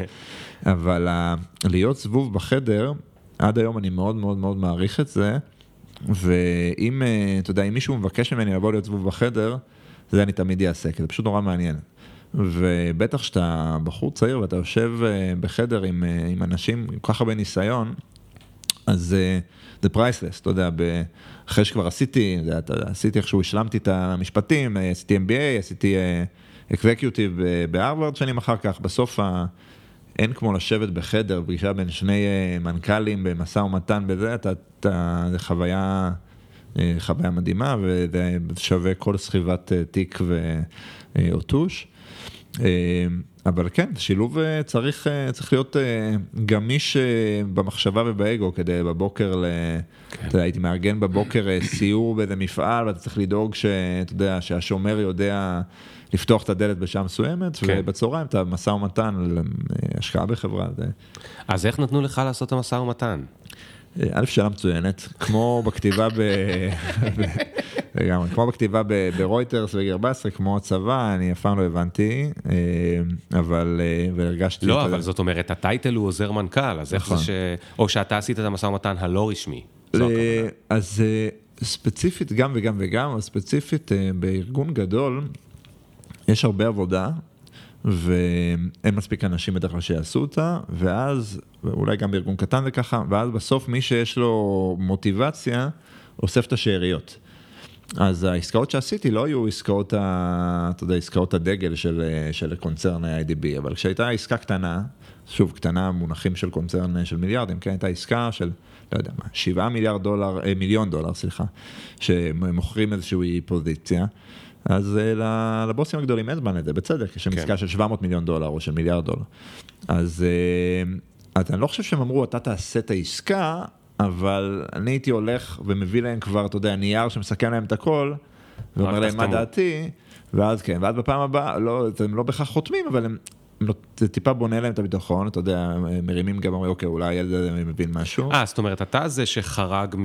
אבל להיות זבוב בחדר, עד היום אני מאוד מאוד מאוד מעריך את זה, ואם, אה, אתה יודע, אם מישהו מבקש ממני לבוא להיות זבוב בחדר, זה אני תמיד אעשה, כי זה פשוט נורא מעניין. ובטח כשאתה בחור צעיר ואתה יושב אה, בחדר עם, עם אנשים עם כל כך הרבה ניסיון, אז זה פרייסלס, אתה יודע, אחרי שכבר עשיתי, אתה יודע, עשיתי איכשהו, השלמתי את המשפטים, עשיתי MBA, עשיתי אקווקיוטיב אה, בהרווארד שנים אחר כך, בסוף ה... אין כמו לשבת בחדר, פגישה בין שני אה, מנכ"לים במשא ומתן בזה, אתה, אתה, זה חוויה, אה, חוויה מדהימה וזה שווה כל סחיבת תיק ואוטוש. אבל כן, שילוב אה, צריך, אה, צריך להיות אה, גמיש במחשבה ובאגו כדי בבוקר, ל... כן. אתה יודע, הייתי מארגן בבוקר סיור באיזה מפעל ואתה צריך לדאוג שאתה יודע, שהשומר יודע לפתוח את הדלת בשעה מסוימת, כן. ובצהריים אתה משא ומתן על השקעה בחברה. אז איך נתנו לך לעשות את המשא ומתן? א', שאלה מצוינת, כמו בכתיבה ב... לגמרי, כמו בכתיבה ברויטרס 14, כמו הצבא, אני אף פעם לא הבנתי, אה, אבל, אה, והרגשתי... לא, אבל זאת אומרת, הטייטל הוא עוזר מנכ"ל, אז איך זה נכון. ש... או שאתה עשית את המשא ומתן הלא רשמי. אז ספציפית גם וגם וגם, אבל ספציפית בארגון גדול, יש הרבה עבודה, ואין מספיק אנשים בדרך כלל שיעשו אותה, ואז, אולי גם בארגון קטן זה ככה, ואז בסוף מי שיש לו מוטיבציה, אוסף את השאריות. אז העסקאות שעשיתי לא היו עסקאות, ה, אתה יודע, עסקאות הדגל של, של קונצרן IDB, אבל כשהייתה עסקה קטנה, שוב, קטנה מונחים של קונצרן של מיליארדים, כן, הייתה עסקה של, לא יודע מה, 7 מיליארד דולר, אה, מיליון דולר, סליחה, שמוכרים איזושהי פוזיציה. אז אה, לבוסים הגדולים אין זמן לזה, בצדק, יש שם כן. עסקה של 700 מיליון דולר או של מיליארד דולר. אז, אה, אז אני לא חושב שהם אמרו, אתה תעשה את העסקה, אבל אני הייתי הולך ומביא להם כבר, אתה יודע, נייר שמסכם להם את הכל, ואומר להם מה דעתי, ואז כן, ואז בפעם הבאה, לא, הם לא בהכרח חותמים, אבל הם, זה טיפה בונה להם את הביטחון, אתה יודע, מרימים גם, אומרים, אוקיי, אולי הילד הזה מבין משהו. אה, זאת אומרת, אתה זה שחרג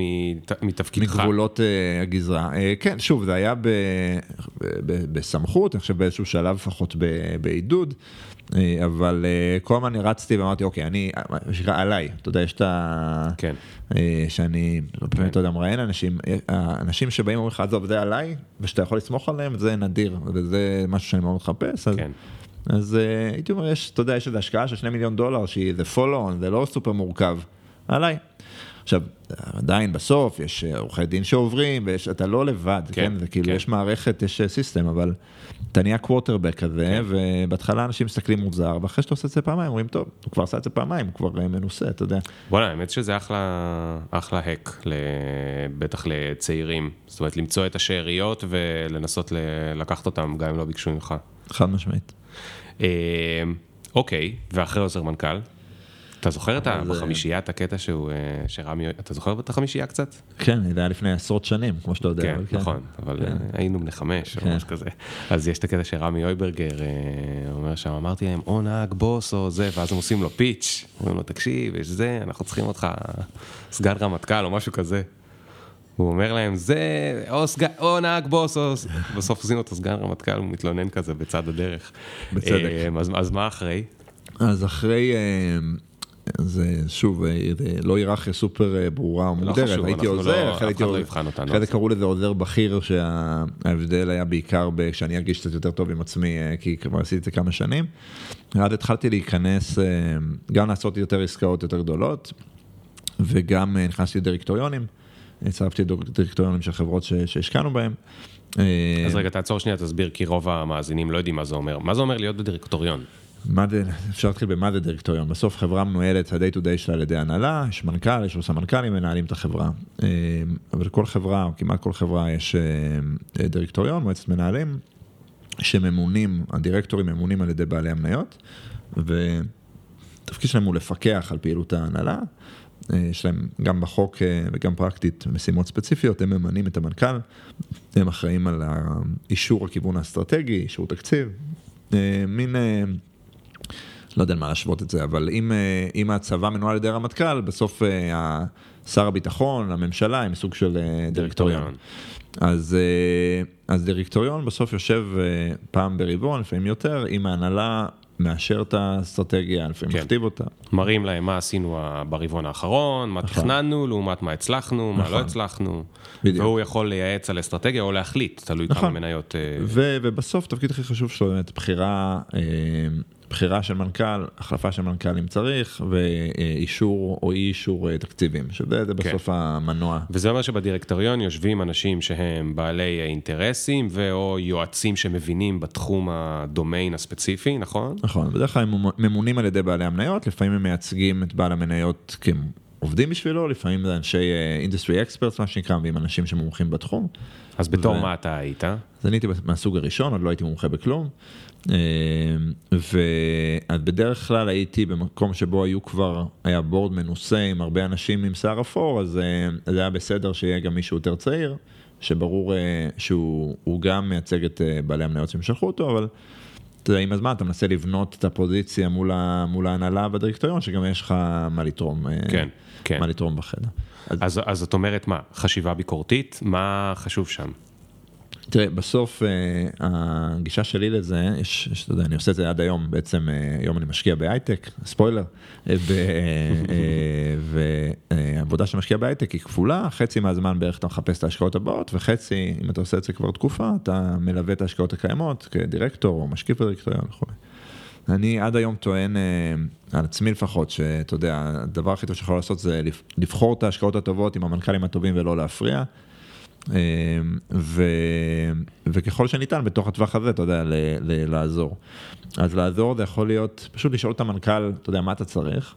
מתפקידך. מגבולות uh, הגזרה. Uh, כן, שוב, זה היה ב, ב, ב, בסמכות, אני חושב באיזשהו שלב לפחות ב, בעידוד, uh, אבל uh, כל הזמן רצתי ואמרתי, אוקיי, אני, מה שנקרא, עליי, אתה יודע, יש את ה... כן. Uh, שאני, לא כן. אתה יודע, מראיין אנשים, אנשים שבאים ואומרים לך, עזוב, זה עליי, ושאתה יכול לסמוך עליהם, זה נדיר, וזה משהו שאני מאוד מחפש, אז... כן. אז אה, הייתי אומר, יש, אתה יודע, יש איזו השקעה של שני מיליון דולר שהיא זה follow on, זה לא סופר מורכב, עליי. עכשיו, עדיין בסוף יש אה, עורכי דין שעוברים, ואתה לא לבד, כן, כן? זה כאילו, כן. יש מערכת, יש system, אה, אבל אתה נהיה קווטרבק כזה, כן. ובהתחלה אנשים מסתכלים מוזר, ואחרי שאתה עושה את זה פעמיים, אומרים, טוב, הוא כבר עשה את זה פעמיים, הוא כבר מנוסה, אתה יודע. וואלה, האמת שזה אחלה, אחלה hack, בטח לצעירים, זאת אומרת, למצוא את השאריות ולנסות לקחת אותם, גם אם לא ביקשו ממך. חד משמעית. אה, אוקיי, ואחרי עוזר מנכ"ל? אתה זוכר את בחמישייה, את הקטע שהוא, אה, שרמי, אתה זוכר את החמישייה קצת? כן, זה היה לפני עשרות שנים, כמו שאתה יודע. כן, כן. נכון, אבל כן. אה, היינו בני חמש, או משהו כזה. אז יש את הקטע שרמי אויברגר אומר שם, אמרתי להם, או נהג בוס או זה, ואז הם עושים לו פיץ', אומרים לו, תקשיב, יש זה, אנחנו צריכים אותך סגן רמטכ"ל או משהו כזה. הוא אומר להם, זה או, סג... או נהג בוס, או... בסוף עושים אותו סגן רמטכ"ל, הוא מתלונן כזה בצד הדרך. בצדק. אה, אז, אז מה אחרי? אז אחרי, אה, זה שוב, אה, לא היררכיה סופר ברורה או לא לא הייתי עוזר, אחרי זה קראו לזה עוזר בכיר, שההבדל היה בעיקר כשאני ארגיש קצת יותר טוב עם עצמי, כי כבר עשיתי את זה כמה שנים. אז התחלתי להיכנס, גם לעשות יותר עסקאות יותר גדולות, וגם נכנסתי לדירקטוריונים. הצטרפתי דירקטוריונים של חברות שהשקענו בהם. אז רגע, תעצור שנייה, תסביר, כי רוב המאזינים לא יודעים מה זה אומר. מה זה אומר להיות בדירקטוריון? מה זה, אפשר להתחיל במה זה דירקטוריון. בסוף חברה מנוהלת, ה-day to day שלה על ידי הנהלה, יש מנכ"ל, יש סמנכ"לים, מנהלים את החברה. אה, אבל כל חברה, או כמעט כל חברה, יש אה, דירקטוריון, מועצת מנהלים, שממונים, הדירקטורים ממונים על ידי בעלי המניות, ותפקיד שלהם הוא לפקח על פעילות ההנהלה. אה, יש להם גם בחוק אה, וגם פרקטית משימות ספציפיות, הם ממנים את המנכ"ל, הם אחראים על אישור הכיוון האסטרטגי, אישור תקציב, אה, מין, לא יודע מה להשוות את זה, אבל אם, אם הצבא מנוהל על ידי רמטכ"ל, בסוף שר הביטחון, הממשלה, הם סוג של דירקטוריון. אז, אז דירקטוריון בסוף יושב פעם ברבעון, לפעמים יותר, עם ההנהלה מאשר את האסטרטגיה, לפעמים כן. מכתיב אותה. מראים להם מה עשינו ברבעון האחרון, מה נכון. תכננו, לעומת מה הצלחנו, נכון. מה לא הצלחנו. בדיוק. והוא יכול לייעץ על אסטרטגיה או להחליט, תלוי נכון. כמה מניות. אה, ו- ובסוף, התפקיד הכי חשוב שלו באמת בחירה אה, בחירה של מנכ"ל, החלפה של מנכ"ל אם צריך, ואישור או אי אישור אה, תקציבים, שזה כן. בסוף המנוע. וזה אומר שבדירקטוריון יושבים אנשים שהם בעלי אינטרסים, ואו יועצים שמבינים בתחום הדומיין הספציפי, נכון? נכון, בדרך כלל הם ממונים על ידי בעלי המניות, לפעמים הם מייצגים את בעל המניות כעובדים בשבילו, לפעמים זה אנשי industry אה, experts, מה שנקרא, ועם אנשים שמומחים בתחום. אז בתור ו... מה אתה היית? אז אני הייתי מהסוג הראשון, עוד לא הייתי מומחה בכלום. אמ, ובדרך כלל הייתי במקום שבו היו כבר, היה board מנוסה עם הרבה אנשים עם שיער אפור, אז אה, זה היה בסדר שיהיה גם מישהו יותר צעיר, שברור אה, שהוא גם מייצג את אה, בעלי המניות שהם שלחו אותו, אבל אתה יודע, עם הזמן אתה מנסה לבנות את הפוזיציה מול, מול ההנהלה בדירקטוריון, שגם יש לך מה לתרום, כן, כן. מה לתרום בחדר. אז, אז, את אומרת מה, חשיבה ביקורתית, מה חשוב שם? תראה, בסוף uh, הגישה שלי לזה, יש, יש, אתה יודע, אני עושה את זה עד היום, בעצם uh, היום אני משקיע בהייטק, ספוילר, ועבודה uh, שמשקיע בהייטק היא כפולה, חצי מהזמן בערך אתה מחפש את ההשקעות הבאות, וחצי, אם אתה עושה את זה כבר תקופה, אתה מלווה את ההשקעות הקיימות כדירקטור או משקיף בדירקטוריון וכו'. אני עד היום טוען uh, על עצמי לפחות, שאתה יודע, הדבר הכי טוב שיכול לעשות זה לבחור את ההשקעות הטובות עם המנכ"לים הטובים ולא להפריע. אמ, ו, וככל שניתן בתוך הטווח הזה, אתה יודע, ל, ל, לעזור. אז לעזור זה יכול להיות, פשוט לשאול את המנכ"ל, אתה יודע, מה אתה צריך?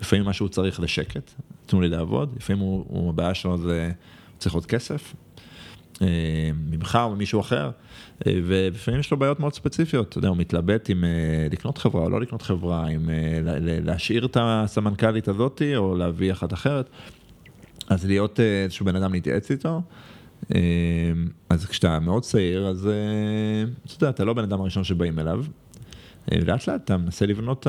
לפעמים מה שהוא צריך זה שקט, תנו לי לעבוד, לפעמים הוא, הוא הבעיה שלו זה צריך עוד כסף, ממך או ממישהו אחר, אה, ולפעמים יש לו בעיות מאוד ספציפיות, אתה יודע, הוא מתלבט אם אה, לקנות חברה או לא לקנות חברה, אם אה, להשאיר את הסמנכ"לית הזאתי או להביא אחת אחרת, אז להיות איזשהו בן אדם להתייעץ איתו. אז כשאתה מאוד צעיר, אז אה, אתה יודע, אתה לא בן אדם הראשון שבאים אליו. אה, לאט לאט אתה מנסה לבנות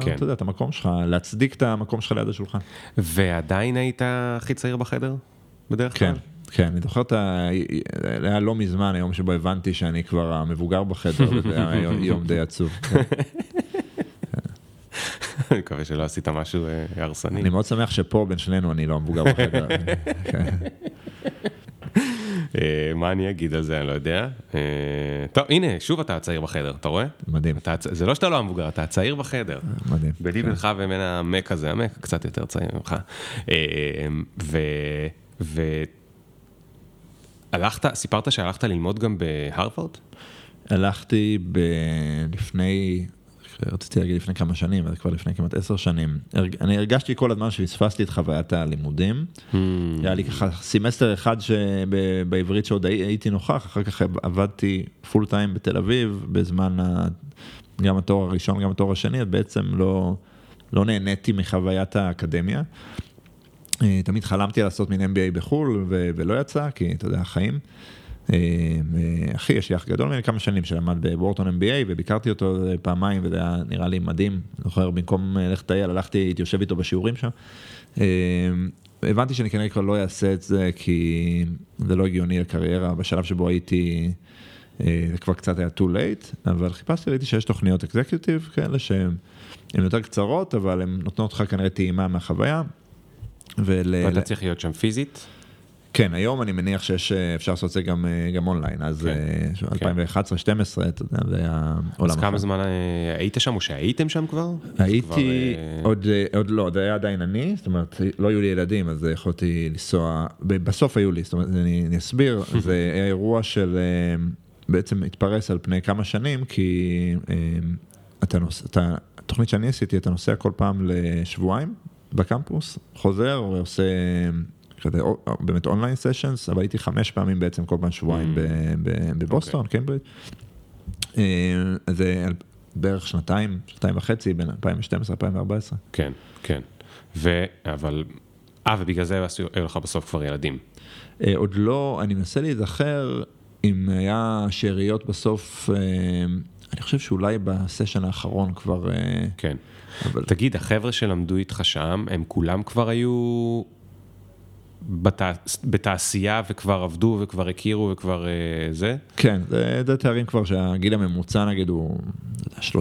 כן. אתה יודע, את המקום שלך, להצדיק את המקום שלך ליד השולחן. ועדיין היית הכי צעיר בחדר? בדרך כלל? כן, כן, אני זוכר את ה... היה לא מזמן היום שבו הבנתי שאני כבר המבוגר בחדר, וזה היה יום די עצוב. אני מקווה שלא עשית משהו אה, הרסני. אני מאוד שמח שפה בין שנינו אני לא המבוגר בחדר. כן. אה, מה אני אגיד על זה, אני לא יודע. אה, טוב, הנה, שוב אתה הצעיר בחדר, אתה רואה? מדהים. זה לא שאתה לא המבוגר, אתה הצעיר בחדר. מדהים. ביני כן. בינך ובין המק הזה, המק קצת יותר צעיר ממך. והלכת, סיפרת שהלכת ללמוד גם בהרווארד? הלכתי לפני רציתי להגיד לפני כמה שנים, אבל כבר לפני כמעט עשר שנים. אני הרגשתי כל הזמן שפספסתי את חוויית הלימודים. המם. היה לי ככה סמסטר אחד בעברית שעוד הייתי נוכח, אחר כך עבדתי full time בתל אביב, בזמן גם התואר הראשון, גם התואר השני, אז בעצם לא, לא נהניתי מחוויית האקדמיה. אה, תמיד חלמתי לעשות מין MBA בחו"ל, ולא יצא, כי אתה יודע, החיים. אה, אחי, יש לי אח גדול ממני כמה שנים שלמד בוורטון MBA וביקרתי אותו פעמיים וזה היה נראה לי מדהים. זוכר, במקום ללכת לטייל, הלכתי, הייתי יושב איתו בשיעורים שם. אה, הבנתי שאני כנראה כבר לא אעשה את זה כי זה לא הגיוני לקריירה בשלב שבו הייתי, אה, זה כבר קצת היה too late, אבל חיפשתי, ראיתי שיש תוכניות אקזקיוטיב כאלה שהן יותר קצרות, אבל הן נותנות לך כנראה טעימה מהחוויה. ול... ואתה צריך להיות שם פיזית? כן, היום אני מניח שיש, אה, אפשר לעשות את זה גם, אה, גם אונליין, אז כן, 2011-2012, כן. אתה יודע, זה היה עולם אז כמה זמן אה, היית שם, או שהייתם שם כבר? הייתי, כבר... עוד, עוד לא, זה היה עדיין אני, זאת אומרת, לא היו לי ילדים, אז יכולתי לנסוע, בסוף היו לי, זאת אומרת, אני, אני אסביר, זה היה אירוע של, בעצם התפרס על פני כמה שנים, כי אתה נוס, אתה, התוכנית שאני עשיתי, אתה נוסע כל פעם לשבועיים בקמפוס, חוזר ועושה... כזה באמת אונליין סשנס, אבל הייתי חמש פעמים בעצם כל פעם שבועיים mm. בבוסטון, קיימברידג'. אוקיי. אה, זה בערך שנתיים, שנתיים וחצי, בין 2012-2014. כן, כן. ו... אבל... אה, ובגלל זה היו לך בסוף כבר ילדים. אה, עוד לא, אני מנסה להיזכר אם היה שאריות בסוף, אה, אני חושב שאולי בסשן האחרון כבר... כן. אבל... תגיד, החבר'ה שלמדו איתך שם, הם כולם כבר היו בת... בתעשייה וכבר עבדו וכבר הכירו וכבר uh, זה? כן, זה, זה תארים כבר שהגיל הממוצע נגיד הוא 35-6,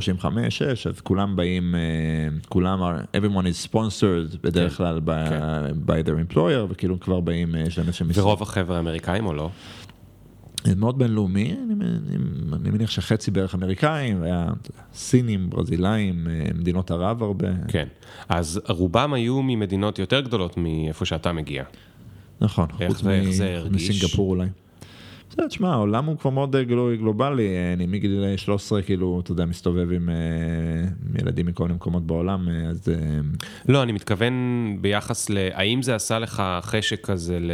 אז כולם באים, uh, כולם, everyone is sponsored בדרך כן, כלל by, כן. by their employer, וכאילו כבר באים, יש להם איזשהם... ורוב החבר'ה האמריקאים או לא? מאוד בינלאומי, אני, אני, אני מניח שחצי בערך אמריקאים, היה סינים, ברזילאים, מדינות ערב הרבה. כן, אז רובם היו ממדינות יותר גדולות מאיפה שאתה מגיע. נכון, חוץ מסינגפור אולי. בסדר, תשמע, העולם הוא כבר מאוד גלובלי, אני מגיל 13 כאילו, אתה יודע, מסתובב עם ילדים מכל מיני מקומות בעולם, אז... לא, אני מתכוון ביחס ל... האם זה עשה לך חשק כזה ל...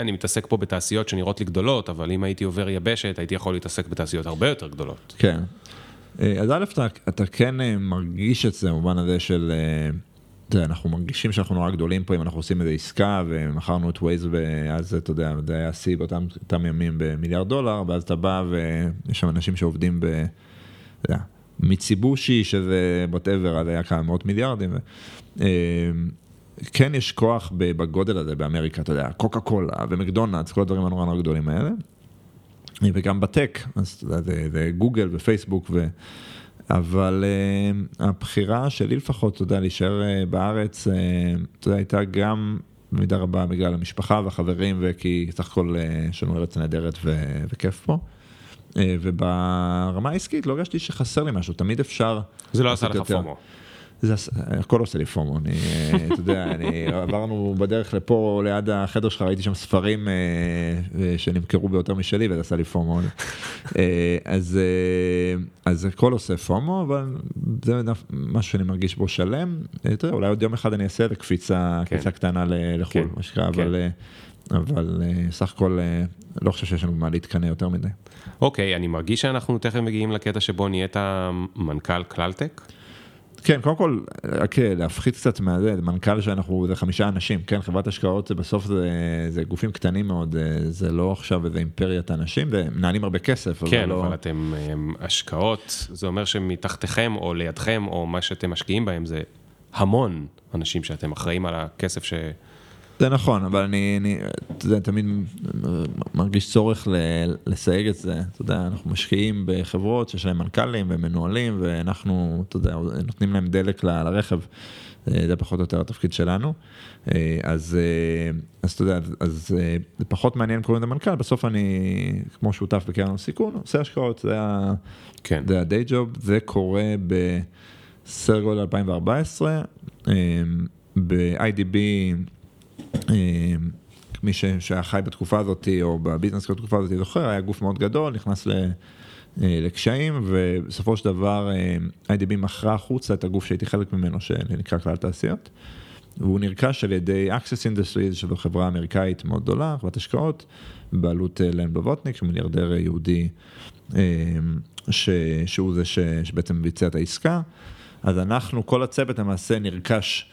אני מתעסק פה בתעשיות שנראות לי גדולות, אבל אם הייתי עובר יבשת, הייתי יכול להתעסק בתעשיות הרבה יותר גדולות. כן. אז א', אתה, אתה כן מרגיש את זה במובן הזה של... יודע, אנחנו מרגישים שאנחנו נורא גדולים פה אם אנחנו עושים איזה עסקה ומכרנו את ווייז ואז אתה יודע, זה היה שיא באותם ימים במיליארד דולר ואז אתה בא ויש שם אנשים שעובדים ב... אתה יודע, מיצובישי שזה whatever, אז היה כמה מאות מיליארדים. ו... אה, כן יש כוח בגודל הזה באמריקה, אתה יודע, קוקה קולה ומקדונלדס, כל הדברים הנורא נורא גדולים האלה. וגם ב tech, אז אתה זה, זה גוגל ופייסבוק, ו... אבל אה, הבחירה שלי לפחות, אתה יודע, להישאר אה, בארץ, אה, אתה יודע, הייתה גם במידה רבה בגלל המשפחה והחברים, וכי סך הכל יש לנו ארץ נהדרת ו- וכיף פה. וברמה העסקית לא הרגשתי שחסר לי משהו, תמיד אפשר... זה לא עשה לך פומו. זה הכל עושה לי פומו, אני, אתה יודע, אני, עברנו בדרך לפה ליד החדר שלך, ראיתי שם ספרים אה, אה, שנמכרו ביותר משלי וזה עשה לי פומו. אה, אז, אז הכל עושה פומו, אבל זה משהו שאני מרגיש בו שלם. אתה יודע, אולי עוד יום אחד אני אעשה את הקפיצה, כן. קטנה לחו"ל, כן. מה שנקרא, כן. אבל, אבל סך הכל לא חושב שיש לנו מה להתקנא יותר מדי. אוקיי, אני מרגיש שאנחנו תכף מגיעים לקטע שבו נהיית מנכ"ל כללטק. כן, קודם כל, רק להפחית קצת מהזה, מנכ"ל שאנחנו, זה חמישה אנשים, כן, חברת השקעות זה בסוף זה, זה גופים קטנים מאוד, זה לא עכשיו איזה אימפריית אנשים, ומנהלים הרבה כסף, כן, אבל לא... אבל אתם השקעות, זה אומר שמתחתיכם או לידכם, או מה שאתם משקיעים בהם, זה המון אנשים שאתם אחראים על הכסף ש... זה נכון, אבל אני, אני אתה יודע, תמיד מרגיש צורך לסייג את זה. אתה יודע, אנחנו משקיעים בחברות שיש להם מנכ"לים ומנוהלים, ואנחנו, אתה יודע, נותנים להם דלק ל, לרכב. זה פחות או יותר התפקיד שלנו. אז, אז אתה יודע, אז זה פחות מעניין קוראים למנכ"ל, בסוף אני, כמו שותף בקרן הסיכון, עושה השקעות, זה ה-day כן. job, זה קורה בסדר גודל 2014. ב-IDB אה, מי שהיה חי בתקופה הזאת, או בביזנס בתקופה הזאת, זוכר, היה גוף מאוד גדול, נכנס אה, לקשיים, ובסופו של דבר אה, IDB מכרה החוצה את הגוף שהייתי חלק ממנו, שנקרא כלל תעשיות. והוא נרכש על ידי Access Industries, שזו חברה אמריקאית מאוד גדולה, חברת השקעות, בעלות לן בבוטניק, שהוא מיליארדר יהודי, ש, שהוא זה ש, שבעצם ביצע את העסקה. אז אנחנו, כל הצוות למעשה נרכש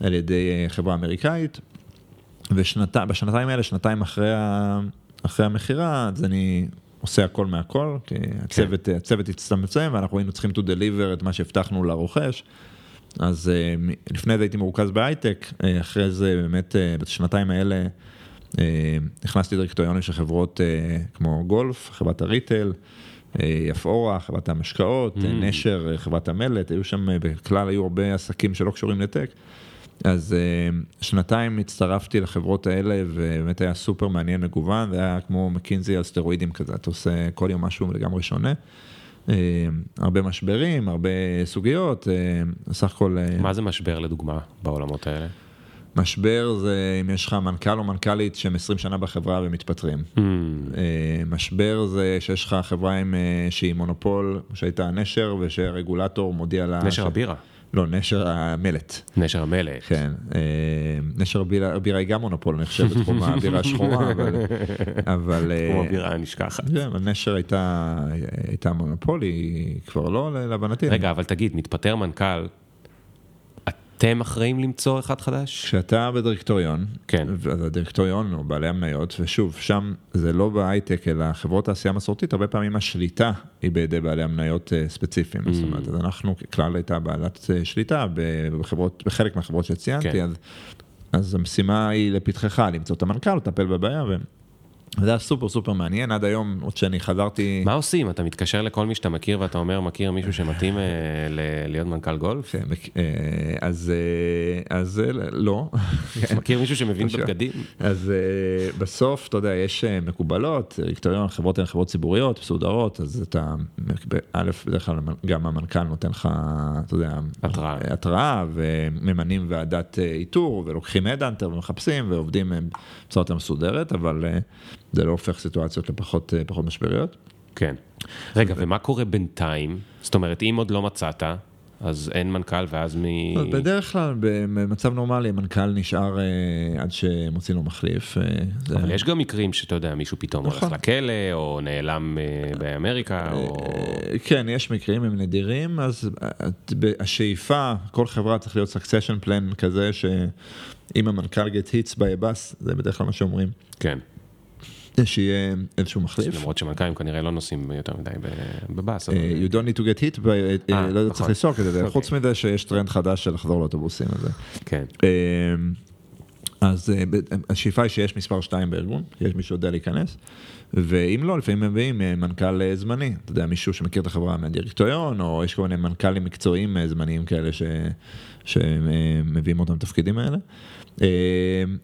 על ידי חברה אמריקאית, ובשנתיים האלה, שנתיים אחרי, אחרי המכירה, אז אני עושה הכל מהכל, כי הצוות, כן. הצוות הצטמצם ואנחנו היינו צריכים to deliver את מה שהבטחנו לרוכש. אז אה, לפני זה הייתי מרוכז בהייטק, אה, אחרי זה באמת אה, בשנתיים האלה נכנסתי דירקטוריונים של חברות כמו גולף, חברת הריטל, יפאורה, חברת המשקאות, mm. נשר, חברת המלט, היו שם, בכלל היו הרבה עסקים שלא קשורים לטק. אז אה, שנתיים הצטרפתי לחברות האלה ובאמת היה סופר מעניין מגוון, זה היה כמו מקינזי על סטרואידים כזה, אתה עושה כל יום משהו לגמרי שונה. אה, הרבה משברים, הרבה סוגיות, אה, סך הכל... מה זה משבר לדוגמה בעולמות האלה? משבר זה אם יש לך מנכ"ל או מנכ"לית שהם 20 שנה בחברה ומתפטרים. Mm. משבר זה שיש לך חברה עם, שהיא מונופול, שהייתה נשר ושרגולטור מודיע לה... נשר הבירה. לא, נשר המלט. נשר המלט. כן. אה, נשר הבירה היא גם מונופול, אני חושב, בתחום הבירה השחורה, אבל... תחום אה, הבירה הנשכחת. כן, אבל נשר הייתה מונופול, היא כבר לא, להבנתי. רגע, אבל תגיד, מתפטר מנכ"ל, אתם אחראים למצוא אחד חדש? כשאתה בדירקטוריון, כן. הדירקטוריון או בעלי המניות, ושוב, שם זה לא בהייטק, אלא חברות תעשייה מסורתית, הרבה פעמים השליטה היא בידי בעלי המניות אה, ספציפיים. Mm. זאת אומרת, אז אנחנו ככלל הייתה בעלת אה, שליטה בחברות, בחלק מהחברות שציינתי, כן. אז, אז המשימה היא לפתחך, למצוא את המנכ"ל, לטפל בבעיה. ו... זה היה סופר סופר מעניין, עד היום, עוד שאני חזרתי... מה עושים? אתה מתקשר לכל מי שאתה מכיר ואתה אומר, מכיר מישהו שמתאים אה, להיות מנכ"ל גולף? כן, אה, אז, אה, אז לא. מכיר מישהו שמבין בבגדים? אז בסוף, אתה יודע, יש מקובלות, דירקטוריון, חברות הן חברות ציבוריות, מסודרות, אז אתה, א', בדרך כלל גם המנכ"ל נותן לך, אתה יודע, התראה, התראה וממנים ועדת איתור, ולוקחים הדאנטר ומחפשים, ועובדים בצורה יותר מסודרת, אבל... זה לא הופך סיטואציות לפחות אה, משבריות. כן. רגע, ומה קורה בינתיים? זאת אומרת, אם עוד לא מצאת, אז אין מנכ"ל ואז מ... בדרך כלל, במצב נורמלי, המנכ"ל נשאר אה, עד שמוצאים לו מחליף. אה, אבל יש גם מקרים שאתה יודע, מישהו פתאום הולך נכון. לכלא, או נעלם באמריקה, או... כן, יש מקרים, הם נדירים, אז השאיפה, כל חברה צריך להיות succession plan כזה, שאם המנכ"ל get hits by a bus, זה בדרך כלל מה שאומרים. כן. שיהיה איזשהו מחליף. למרות שמנכ"לים כנראה לא נוסעים יותר מדי בבאס. אה, you don't need to get hit, אה, אה, לא צריך נכון. לנסוע כזה, אוקיי. חוץ מזה שיש טרנד חדש של לחזור לאוטובוסים. כן. אז השאיפה היא שיש מספר 2 בארגון, יש מישהו יודע להיכנס, ואם לא, לפעמים מביאים מנכ"ל זמני, אתה יודע, מישהו שמכיר את החברה מהדירקטוריון, או יש כל מיני מנכ"לים מקצועיים זמניים כאלה ש... שמביאים אותם לתפקידים האלה.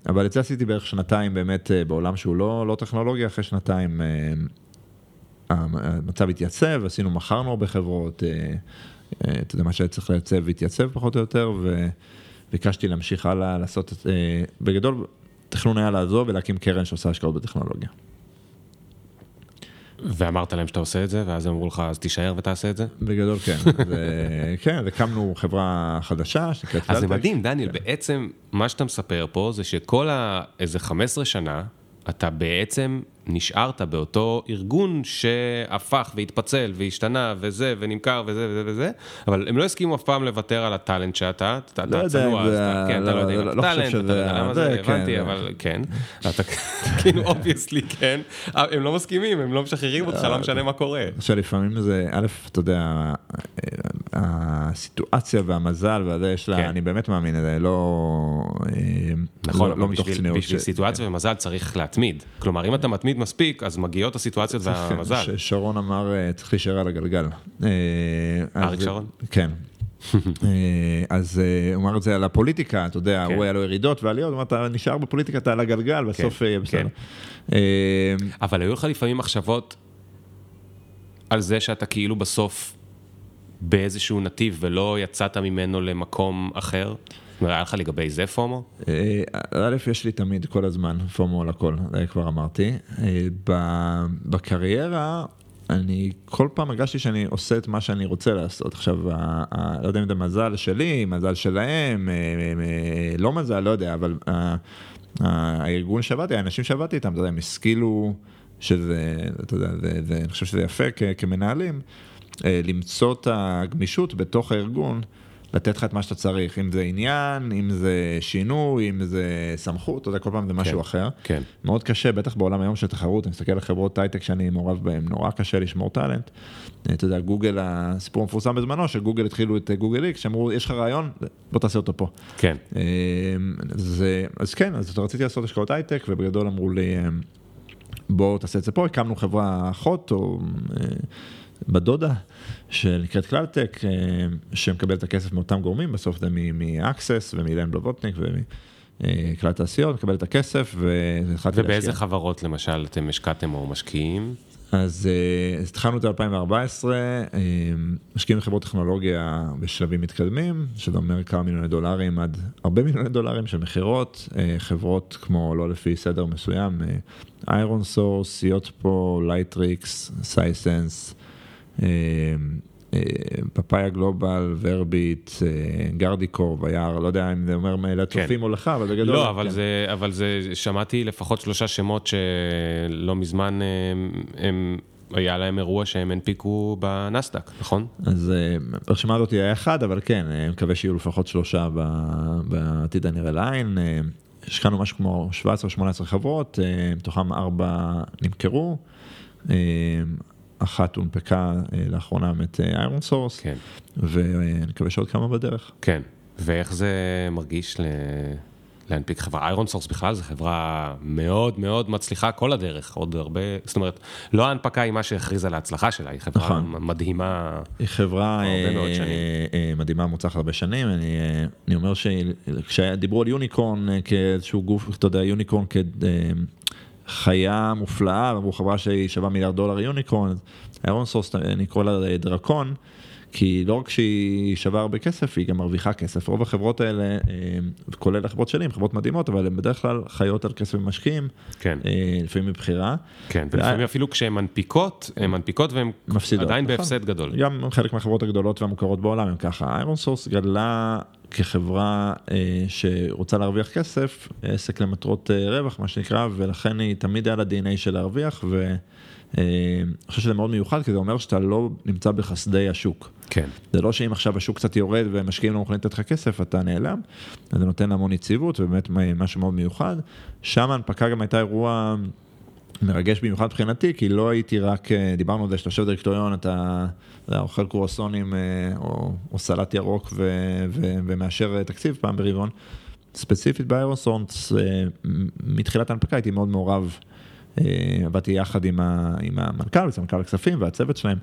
אבל את זה עשיתי בערך שנתיים באמת בעולם שהוא לא, לא טכנולוגיה, אחרי שנתיים המצב התייצב, עשינו, מכרנו הרבה חברות, אתה יודע, מה שהיה צריך לייצב התייצב פחות או יותר, וביקשתי להמשיך הלאה לעשות, בגדול, תכנון היה לעזוב ולהקים קרן שעושה השקעות בטכנולוגיה. ואמרת להם שאתה עושה את זה, ואז הם אמרו לך, אז תישאר ותעשה את זה? בגדול כן, כן, הקמנו חברה חדשה שנקראת פלטק. אז זה מדהים, דניאל, בעצם מה שאתה מספר פה זה שכל איזה 15 שנה, אתה בעצם נשארת באותו ארגון שהפך והתפצל והשתנה וזה ונמכר וזה וזה וזה, אבל הם לא הסכימו אף פעם לוותר על הטאלנט שאתה, אתה צנוע, אז אתה, כן, אתה לא יודע אם אתה טאלנט, אתה יודע למה זה, הבנתי, אבל כן, אתה כאילו obviously כן, הם לא מסכימים, הם לא משחררים אותך, לא משנה מה קורה. עכשיו לפעמים זה, א', אתה יודע, הסיטואציה והמזל וזה יש לה, כן. אני באמת מאמין, זה לא, נכון, לא צניעות. בשביל סיטואציה ומזל צריך להתמיד, כלומר אם אתה מתמיד מספיק, אז מגיעות הסיטואציות והמזל. שרון אמר, אה, צריך להישאר על הגלגל. אה, אריק שרון? כן. אה, אז הוא אמר את זה על הפוליטיקה, אתה יודע, כן. הוא היה לו ירידות ועליות, הוא אמר, אתה נשאר בפוליטיקה, אתה על הגלגל, כן, בסוף יהיה בסדר. כן. אבל היו לך לפעמים מחשבות על זה שאתה כאילו בסוף באיזשהו נתיב ולא יצאת ממנו למקום אחר? היה לך לגבי זה פומו? אה, א', יש לי תמיד כל הזמן פומו על הכל, זה כבר אמרתי. אה, בקריירה, אני כל פעם הרגשתי שאני עושה את מה שאני רוצה לעשות. עכשיו, לא יודע אם זה מזל שלי, מזל שלהם, אה, לא מזל, לא יודע, אבל הארגון שעבדתי, האנשים שעבדתי איתם, אתה יודע, הם השכילו, שזה, אתה יודע, אני חושב שזה יפה כמנהלים, למצוא את הגמישות בתוך הארגון. לתת לך את מה שאתה צריך, אם זה עניין, אם זה שינוי, אם זה סמכות, אתה יודע, כל פעם זה משהו כן, אחר. כן. מאוד קשה, בטח בעולם היום של תחרות, אני מסתכל על חברות הייטק שאני מעורב בהן, נורא קשה לשמור טאלנט. אתה יודע, גוגל, הסיפור המפורסם בזמנו, שגוגל התחילו את גוגל איקס, שאמרו, יש לך רעיון, בוא תעשה אותו פה. כן. זה, אז כן, אז רציתי לעשות השקעות הייטק, ובגדול אמרו לי, בוא תעשה את זה פה, הקמנו חברה אחות, או... בדודה, שנקראת קללטק, אה, שמקבל את הכסף מאותם גורמים, בסוף זה מ-access ומילן בלובוטניק ומכלל תעשיות, מקבל את הכסף והתחלתי ובאיזה חברות למשל אתם השקעתם או משקיעים? אז אה, התחלנו את זה ב-2014, אה, משקיעים בחברות טכנולוגיה בשלבים מתקדמים, שזה אומר כמה מיליוני דולרים עד הרבה מיליוני דולרים של מכירות, חברות כמו, לא לפי סדר מסוים, איירון סורס, סיוטפו, לייטריקס, סייסנס, פאפאיה גלובל, ורביט, גארדיקור, ביער, לא יודע אם זה אומר לצופים או לך, אבל בגדול. לא, אבל, כן. זה, אבל זה, שמעתי לפחות שלושה שמות שלא מזמן הם... היה להם אירוע שהם הנפיקו בנסדק, נכון? אז ברשימה הזאת היה אחד, אבל כן, אני מקווה שיהיו לפחות שלושה בעתיד הנראה לעין. השקענו משהו כמו 17-18 חברות, מתוכם ארבע נמכרו. אחת הונפקה אה, לאחרונה את איירון אה, סורס, כן. ואני מקווה שעוד כמה בדרך. כן, ואיך זה מרגיש ל... להנפיק חברה. איירון סורס בכלל זו חברה מאוד מאוד מצליחה כל הדרך, עוד הרבה, זאת אומרת, לא ההנפקה היא מה שהכריז על ההצלחה שלה, היא חברה נכון. מדהימה. היא חברה הרבה מאוד שנים. מדהימה, מוצלחת הרבה שנים, אני, אני אומר שכשדיברו על יוניקורן כאיזשהו גוף, אתה יודע, יוניקורן כ... חיה מופלאה, אמרו חברה שהיא שווה מיליארד דולר יוניקורן, איירון סורס נקרא לה דרקון, כי לא רק שהיא שווה הרבה כסף, היא גם מרוויחה כסף. רוב החברות האלה, אה, כולל החברות שלי, הן חברות מדהימות, אבל הן בדרך כלל חיות על כסף ומשקיעים, כן. אה, לפעמים מבחירה. כן, ולפעמים אפילו כשהן מנפיקות, הן מנפיקות והן עדיין נכון. בהפסד גדול. גם חלק מהחברות הגדולות והמוכרות בעולם הן ככה. איירון סורס גדלה כחברה אה, שרוצה להרוויח כסף, עסק למטרות רווח, מה שנקרא, ולכן היא תמיד היה לה DNA של להרוויח, ו... אני חושב שזה מאוד מיוחד, כי זה אומר שאתה לא נמצא בחסדי השוק. כן. זה לא שאם עכשיו השוק קצת יורד ומשקיעים לא מוכנים לתת לך כסף, אתה נעלם, זה נותן המון יציבות, ובאמת משהו מאוד מיוחד. שם ההנפקה גם הייתה אירוע מרגש במיוחד מבחינתי, כי לא הייתי רק, אה, דיברנו על זה שאתה יושב בדירקטוריון, אתה יודע, אוכל קרואסונים אה, או, או סלט ירוק ו, ו, ומאשר תקציב פעם ברבעון. ספציפית באיירוסורס, מתחילת ההנפקה הייתי מאוד מעורב, עבדתי יחד עם, ה, עם המנכ"ל, וסמנכ"ל הכספים והצוות שלהם.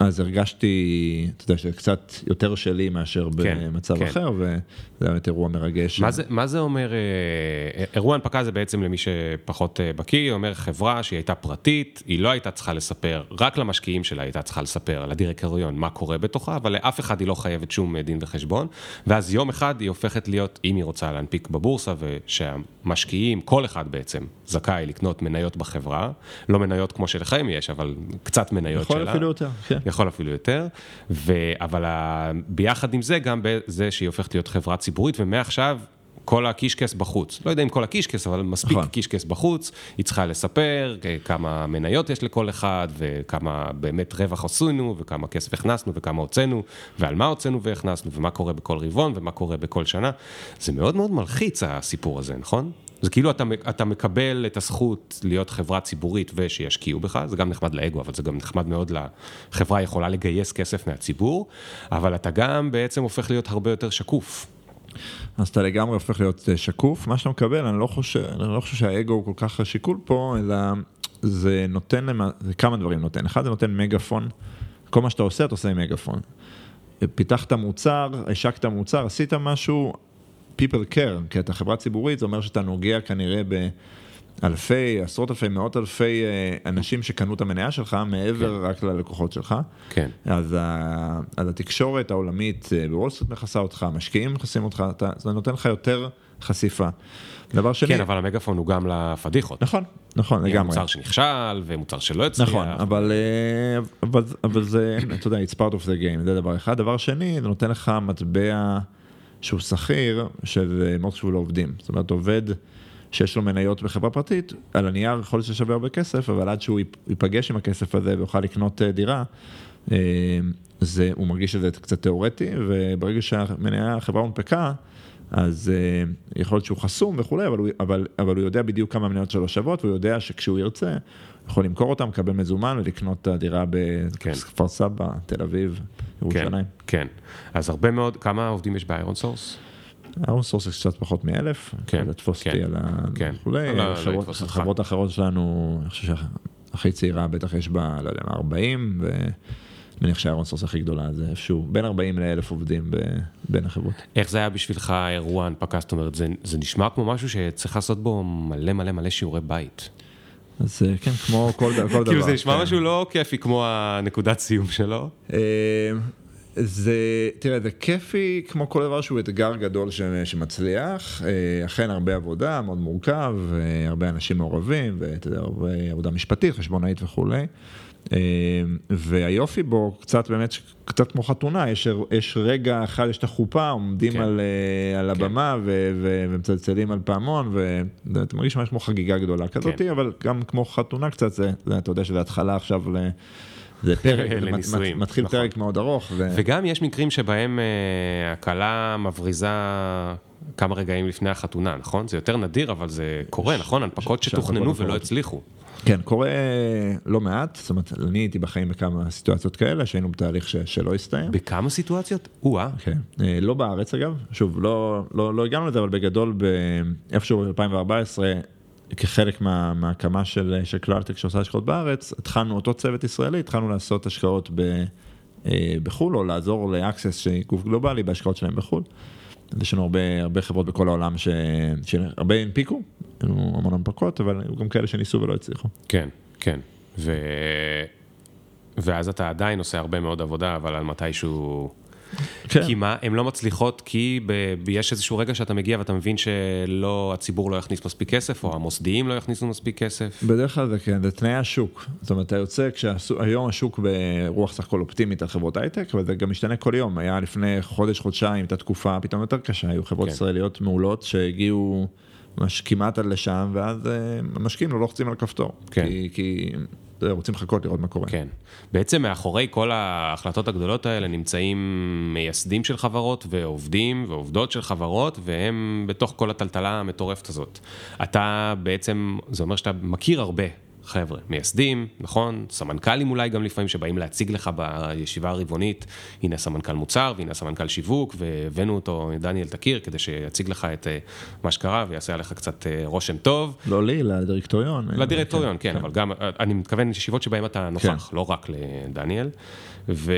אז הרגשתי, אתה יודע, שזה קצת יותר שלי מאשר כן, במצב כן. אחר, וזה באמת אירוע מרגש. מה זה, מה זה אומר, אה, אירוע הנפקה זה בעצם למי שפחות אה, בקיא, אומר חברה שהיא הייתה פרטית, היא לא הייתה צריכה לספר, רק למשקיעים שלה הייתה צריכה לספר על הדירקטוריון מה קורה בתוכה, אבל לאף אחד היא לא חייבת שום דין וחשבון, ואז יום אחד היא הופכת להיות, אם היא רוצה להנפיק בבורסה, ושהמשקיעים, כל אחד בעצם, זכאי לקנות מניות בחברה, לא מניות כמו שלכם יש, אבל קצת מניות שלה. יכול אפילו יותר, כן. יכול אפילו יותר, ו... אבל ה... ביחד עם זה גם בזה שהיא הופכת להיות חברה ציבורית, ומעכשיו כל הקישקס בחוץ. לא יודע אם כל הקישקס, אבל מספיק נכון. קישקס בחוץ, היא צריכה לספר כמה מניות יש לכל אחד, וכמה באמת רווח עשינו, וכמה כסף הכנסנו, וכמה הוצאנו, ועל מה הוצאנו והכנסנו, ומה קורה בכל רבעון, ומה קורה בכל שנה. זה מאוד מאוד מלחיץ הסיפור הזה, נכון? זה כאילו אתה, אתה מקבל את הזכות להיות חברה ציבורית ושישקיעו בך, זה גם נחמד לאגו, אבל זה גם נחמד מאוד לחברה יכולה לגייס כסף מהציבור, אבל אתה גם בעצם הופך להיות הרבה יותר שקוף. אז אתה לגמרי הופך להיות אה, שקוף, מה שאתה מקבל, אני לא חושב, אני לא חושב שהאגו הוא כל כך השיקול פה, אלא זה נותן, זה כמה דברים נותן, אחד זה נותן מגאפון, כל מה שאתה עושה, אתה עושה עם מגאפון. פיתחת מוצר, השקת מוצר, עשית משהו, people care, כי אתה חברה ציבורית, זה אומר שאתה נוגע כנראה באלפי, עשרות אלפי, מאות אלפי אה, אנשים שקנו את המניה שלך, מעבר כן. רק ללקוחות שלך. כן. אז, ה, אז התקשורת העולמית אה, בוול סטריט מכסה אותך, המשקיעים מכסים אותך, אתה, זה נותן לך יותר חשיפה. דבר שני... כן, אבל המגפון הוא גם לפדיחות. נכון, נכון, לגמרי. מוצר שנכשל, ומוצר שלא הצליח. נכון, אבל, אה, אבל, אבל זה, אתה יודע, it's part of the game, זה דבר אחד. דבר שני, זה נותן לך מטבע... שהוא שכיר, שזה מאוד חשוב לעובדים. זאת אומרת, עובד שיש לו מניות בחברה פרטית, על הנייר יכול להיות ששווה הרבה כסף, אבל עד שהוא ייפגש עם הכסף הזה ויוכל לקנות אה, דירה, אה, זה, הוא מרגיש שזה קצת תיאורטי, וברגע שהמניה, החברה הונפקה, אז אה, יכול להיות שהוא חסום וכולי, אבל הוא, אבל, אבל הוא יודע בדיוק כמה מניות שלו שוות, והוא יודע שכשהוא ירצה, יכול למכור אותם, לקבל מזומן ולקנות את הדירה בכפר כן. סבא, תל אביב, ירושלים. כן, כן. אז הרבה מאוד, כמה עובדים יש באיירון סורס? איירון סורס יש קצת פחות מאלף, כן, לתפוס אותי כן, על ה... כן. וכולי, לא, חברות, לא חברות אחרות שלנו, אני חושב שהכי צעירה בטח יש בה, לא יודע, 40, ו... מניח שהאיירון סורס הכי גדולה זה איפשהו בין 40 ל-1000 עובדים בין החברות. איך זה היה בשבילך אירוע הנפקה? זאת אומרת, זה, זה נשמע כמו משהו שצריך לעשות בו מלא מלא מלא שיעורי בית. אז אה, כן, כמו כל, כל דבר. כאילו זה נשמע כן. משהו לא כיפי כמו הנקודת סיום שלו. אה, זה, תראה, זה כיפי כמו כל דבר שהוא אתגר גדול ש, שמצליח, אה, אכן הרבה עבודה, מאוד מורכב, הרבה אנשים מעורבים, ואתה יודע, הרבה עבודה משפטית, חשבונאית וכולי. והיופי בו, קצת באמת, קצת כמו חתונה, יש, יש רגע אחד, יש את החופה, עומדים כן. על, על כן. הבמה ומצלצלים על פעמון, ואתה מרגיש ממש כמו חגיגה גדולה כזאת, כן. אבל גם כמו חתונה קצת, זה, אתה יודע שזה התחלה עכשיו ל... זה פרק, לניסויים, מתחיל נכון. פרק מאוד ארוך. ו... וגם יש מקרים שבהם הכלה מבריזה כמה רגעים לפני החתונה, נכון? זה יותר נדיר, אבל זה קורה, נכון? הנפקות שתוכננו ולא הצליחו. כן, קורה לא מעט, זאת אומרת, אני הייתי בחיים בכמה סיטואציות כאלה, שהיינו בתהליך ש, שלא הסתיים. בכמה סיטואציות? או-אה. כן, אה, לא בארץ אגב, שוב, לא, לא, לא הגענו לזה, אבל בגדול, איפשהו ב-2014, כחלק מה, מההקמה של, של קלארטק שעושה השקעות בארץ, התחלנו, אותו צוות ישראלי, התחלנו לעשות השקעות ב, אה, בחו"ל, או לעזור לאקסס, שהיא גוף גלובלי, בהשקעות שלהם בחו"ל. יש לנו הרבה, הרבה חברות בכל העולם. שהרבה הנפיקו, היו המון הנפקות, אבל היו גם כאלה שניסו ולא הצליחו. כן, כן. ו... ואז אתה עדיין עושה הרבה מאוד עבודה, אבל על מתישהו... כן. כי מה, הן לא מצליחות כי ב... יש איזשהו רגע שאתה מגיע ואתה מבין שלא, הציבור לא יכניס מספיק כסף, או המוסדיים לא יכניסו מספיק כסף. בדרך כלל זה כן, זה תנאי השוק. זאת אומרת, אתה יוצא, כשהיום השוק ברוח סך הכל אופטימית על חברות הייטק, אבל זה גם משתנה כל יום. היה לפני חודש, חודשיים, הייתה תקופה פתאום יותר קשה, היו חברות כן. ישראליות מעולות שהגיעו... כמעט עד לשם, ואז אה, המשקיעים לא לוחצים על כפתור. כן. כי, כי רוצים לחכות לראות מה קורה. כן. בעצם מאחורי כל ההחלטות הגדולות האלה נמצאים מייסדים של חברות ועובדים ועובדות של חברות, והם בתוך כל הטלטלה המטורפת הזאת. אתה בעצם, זה אומר שאתה מכיר הרבה חבר'ה, מייסדים, נכון? סמנכ"לים אולי גם לפעמים שבאים להציג לך בישיבה הרבעונית, הנה סמנכ"ל מוצר והנה סמנכ"ל שיווק, והבאנו אותו, דניאל תכיר, כדי שיציג לך את אה, מה שקרה ויעשה עליך קצת אה, רושם טוב. לא לי, לדירקטוריון. לדירקטוריון, כן, כן, אבל גם, אני מתכוון ישיבות שבהן אתה נוכח, כן. לא רק לדניאל. ו...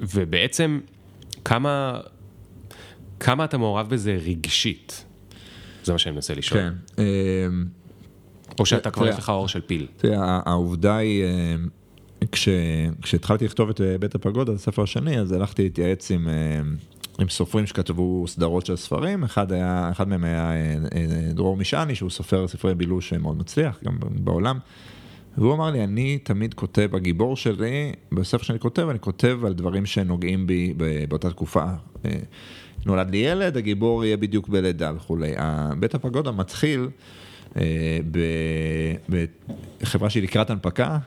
ובעצם, כמה, כמה אתה מעורב בזה רגשית? זה מה שאני מנסה לשאול. כן. או שאתה כבר יש לך אור של פיל. תראה, העובדה היא, אמ, כשהתחלתי לכתוב את אה, בית הפגודה, הספר השני, אז הלכתי להתייעץ עם, עם סופרים שכתבו סדרות של ספרים, אחד, היה, אחד מהם היה אה, אה, דרור משעני, שהוא סופר ספרי בילוש מאוד מצליח, גם בעולם. והוא אמר לי, אני תמיד כותב, הגיבור שלי, בספר שאני כותב, אני כותב על דברים שנוגעים בי באותה תקופה. נולד לי ילד, הגיבור יהיה בדיוק בלידה וכולי. בית הפגודה מתחיל אה, בחברה שהיא לקראת הנפקה,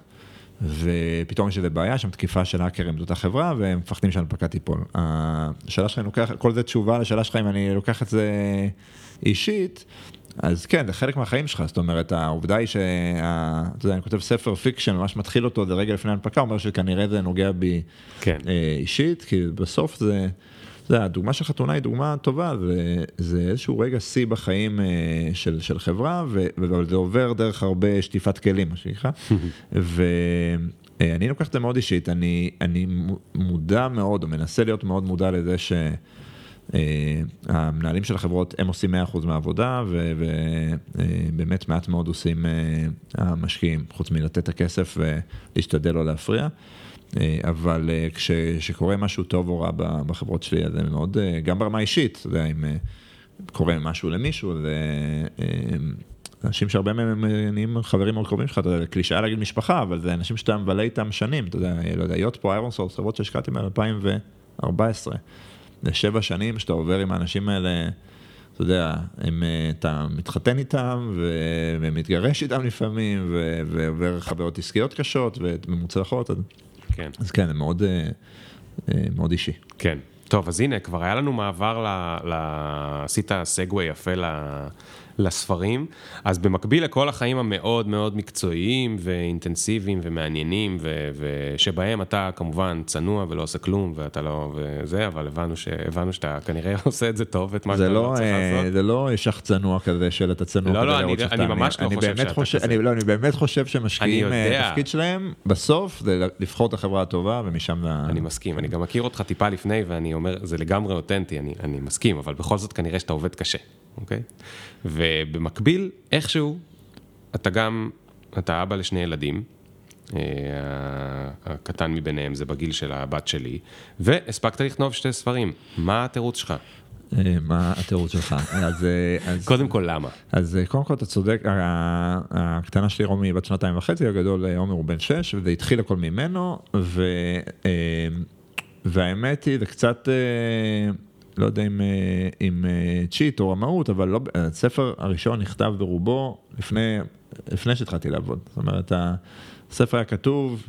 ופתאום יש איזה בעיה, שם תקיפה של האקרים זאת החברה, והם מפחדים שההנפקה תיפול. השאלה שלך, אני לוקח, כל זה תשובה לשאלה שלך אם אני לוקח את זה אישית, אז כן, זה חלק מהחיים שלך, זאת אומרת, העובדה היא שאתה יודע, אני כותב ספר fiction, ממש מתחיל אותו, זה רגע לפני הנפקה, אומר שכנראה זה נוגע בי כן. אה, אישית, כי בסוף זה... יודע, הדוגמה של חתונה היא דוגמה טובה, זה, זה איזשהו רגע שיא בחיים אה, של, של חברה, אבל זה עובר דרך הרבה שטיפת כלים, מה שנקרא. ואני לוקח את זה מאוד אישית, אני, אני מודע מאוד, או מנסה להיות מאוד מודע לזה ש... אה, המנהלים של החברות הם עושים 100% מהעבודה ובאמת אה, מעט מאוד עושים אה, המשקיעים חוץ מלתת את הכסף ולהשתדל לא להפריע. אה, אבל אה, כשקורה משהו טוב או רע בחברות שלי, אז זה מאוד, אה, גם ברמה האישית, אתה יודע, אם קורה משהו למישהו, זה אנשים שהרבה מהם נהיים חברים מאוד קרובים שלך, אתה יודע, קלישאה להגיד משפחה, אבל זה אנשים שאתה מבלה איתם שנים, אתה יודע, לא יודע, להיות פה איירון סורס, חברות שהשקעתי ב-2014, זה שבע שנים שאתה עובר עם האנשים האלה. אתה יודע, הם, אתה מתחתן איתם ומתגרש איתם לפעמים, ועובר חוויות עסקיות קשות וממוצלחות, כן. אז כן, זה מאוד, אה, אה, מאוד אישי. כן. טוב, אז הנה, כבר היה לנו מעבר ל... ל... עשית סגווי יפה ל... לספרים, אז במקביל לכל החיים המאוד מאוד מקצועיים ואינטנסיביים ומעניינים, ו... ושבהם אתה כמובן צנוע ולא עושה כלום, ואתה לא... וזה, אבל הבנו, ש... הבנו שאתה כנראה עושה את זה טוב, את מה שאתה לא, לא צריך אה, לעשות. זה לא שח צנוע כזה של אתה צנוע לא, לא, אני, אני ממש לא חושב שאתה חושב, כזה. אני, לא, אני באמת חושב שמשקיעים, התפקיד שלהם בסוף זה לבחור את החברה הטובה ומשם... אני מסכים, אני גם מכיר אותך טיפה לפני ואני אומר, זה לגמרי אותנטי, אני, אני מסכים, אבל בכל זאת כנראה שאתה עובד קשה, אוקיי? ובמקביל, איכשהו, אתה גם, אתה אבא לשני ילדים, אה, הקטן מביניהם זה בגיל של הבת שלי, והספקת לכתוב שתי ספרים. מה התירוץ שלך? אה, מה התירוץ שלך? אז, אה, אז... קודם כל, למה? אז קודם כל אתה צודק, הקטנה שלי רומי בת שנתיים וחצי, הגדול עומר הוא בן שש, וזה התחיל הכל ממנו, ו... והאמת היא, זה קצת... לא יודע אם, אה, אם אה, צ'יט או רמאות, אבל לא, הספר הראשון נכתב ברובו לפני, לפני שהתחלתי לעבוד. זאת אומרת, הספר היה כתוב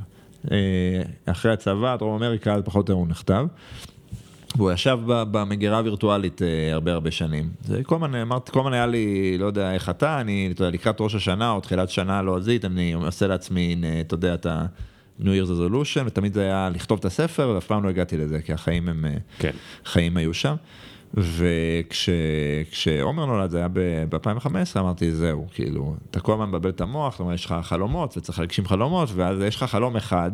אה, אחרי הצבא, דרום אמריקה, אז פחות או יותר הוא נכתב. והוא ישב במגירה הווירטואלית הרבה הרבה שנים. זה כל הזמן, אמרתי, כל הזמן היה לי, לא יודע איך אתה, אני, אתה יודע, לקראת ראש השנה או תחילת שנה לועזית, אני עושה לעצמי, אתה יודע, את ה... New Year's Resolution, ותמיד זה היה לכתוב את הספר, ואף פעם לא הגעתי לזה, כי החיים הם, כן. חיים היו שם. וכשעומר נולד זה היה ב-2015 אמרתי זהו כאילו אתה כל הזמן מבלבל את המוח, אומרת יש לך חלומות וצריך להגשים חלומות ואז יש לך חלום אחד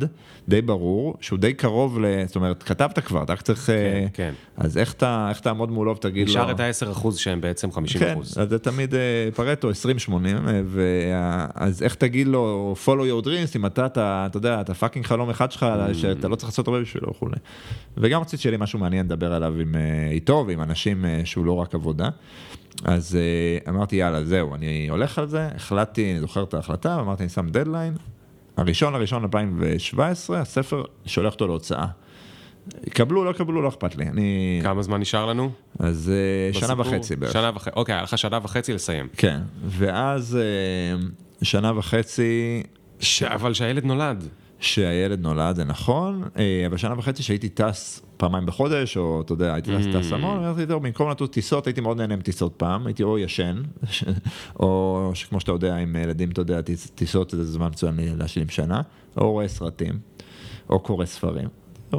די ברור שהוא די קרוב ל... זאת אומרת כתבת כבר אתה רק צריך... כן, אה, כן. אז איך אתה איך תעמוד מולו ותגיד לו... נשאר את ה-10% שהם בעצם 50%. כן, אז זה תמיד אה, פארטו 20-80 אה, אז איך תגיד לו follow your dreams אם אתה אתה, אתה יודע אתה fucking חלום אחד שלך mm. שאתה לא צריך לעשות הרבה בשבילו וכולי. וגם רציתי שיהיה לי משהו מעניין לדבר עליו עם איתו ועם אנשים אה, שהוא לא רק עבודה. אז אה, אמרתי, יאללה, זהו, אני הולך על זה, החלטתי, אני זוכר את ההחלטה, אמרתי, אני שם דדליין, הראשון לראשון 2017, הספר, שולח אותו להוצאה. יקבלו, לא יקבלו, לא אכפת לי. אני... כמה זמן נשאר לנו? אז אה, בסיפור, שנה וחצי בערך. שנה וחצי, אוקיי, היה לך שנה וחצי לסיים. כן, ואז שנה וחצי... ש... אבל שהילד נולד. שהילד נולד, זה נכון, אה, אבל שנה וחצי שהייתי טס פעמיים בחודש, או אתה יודע, הייתי טס טס המון, אמרתי, טוב, במקום לטוס טיסות, הייתי מאוד נהנה מטיסות פעם, הייתי או ישן, או שכמו שאתה יודע, עם ילדים, אתה יודע, טיסות זה זמן מצוין להשלים שנה, או רואה סרטים, או קורא ספרים.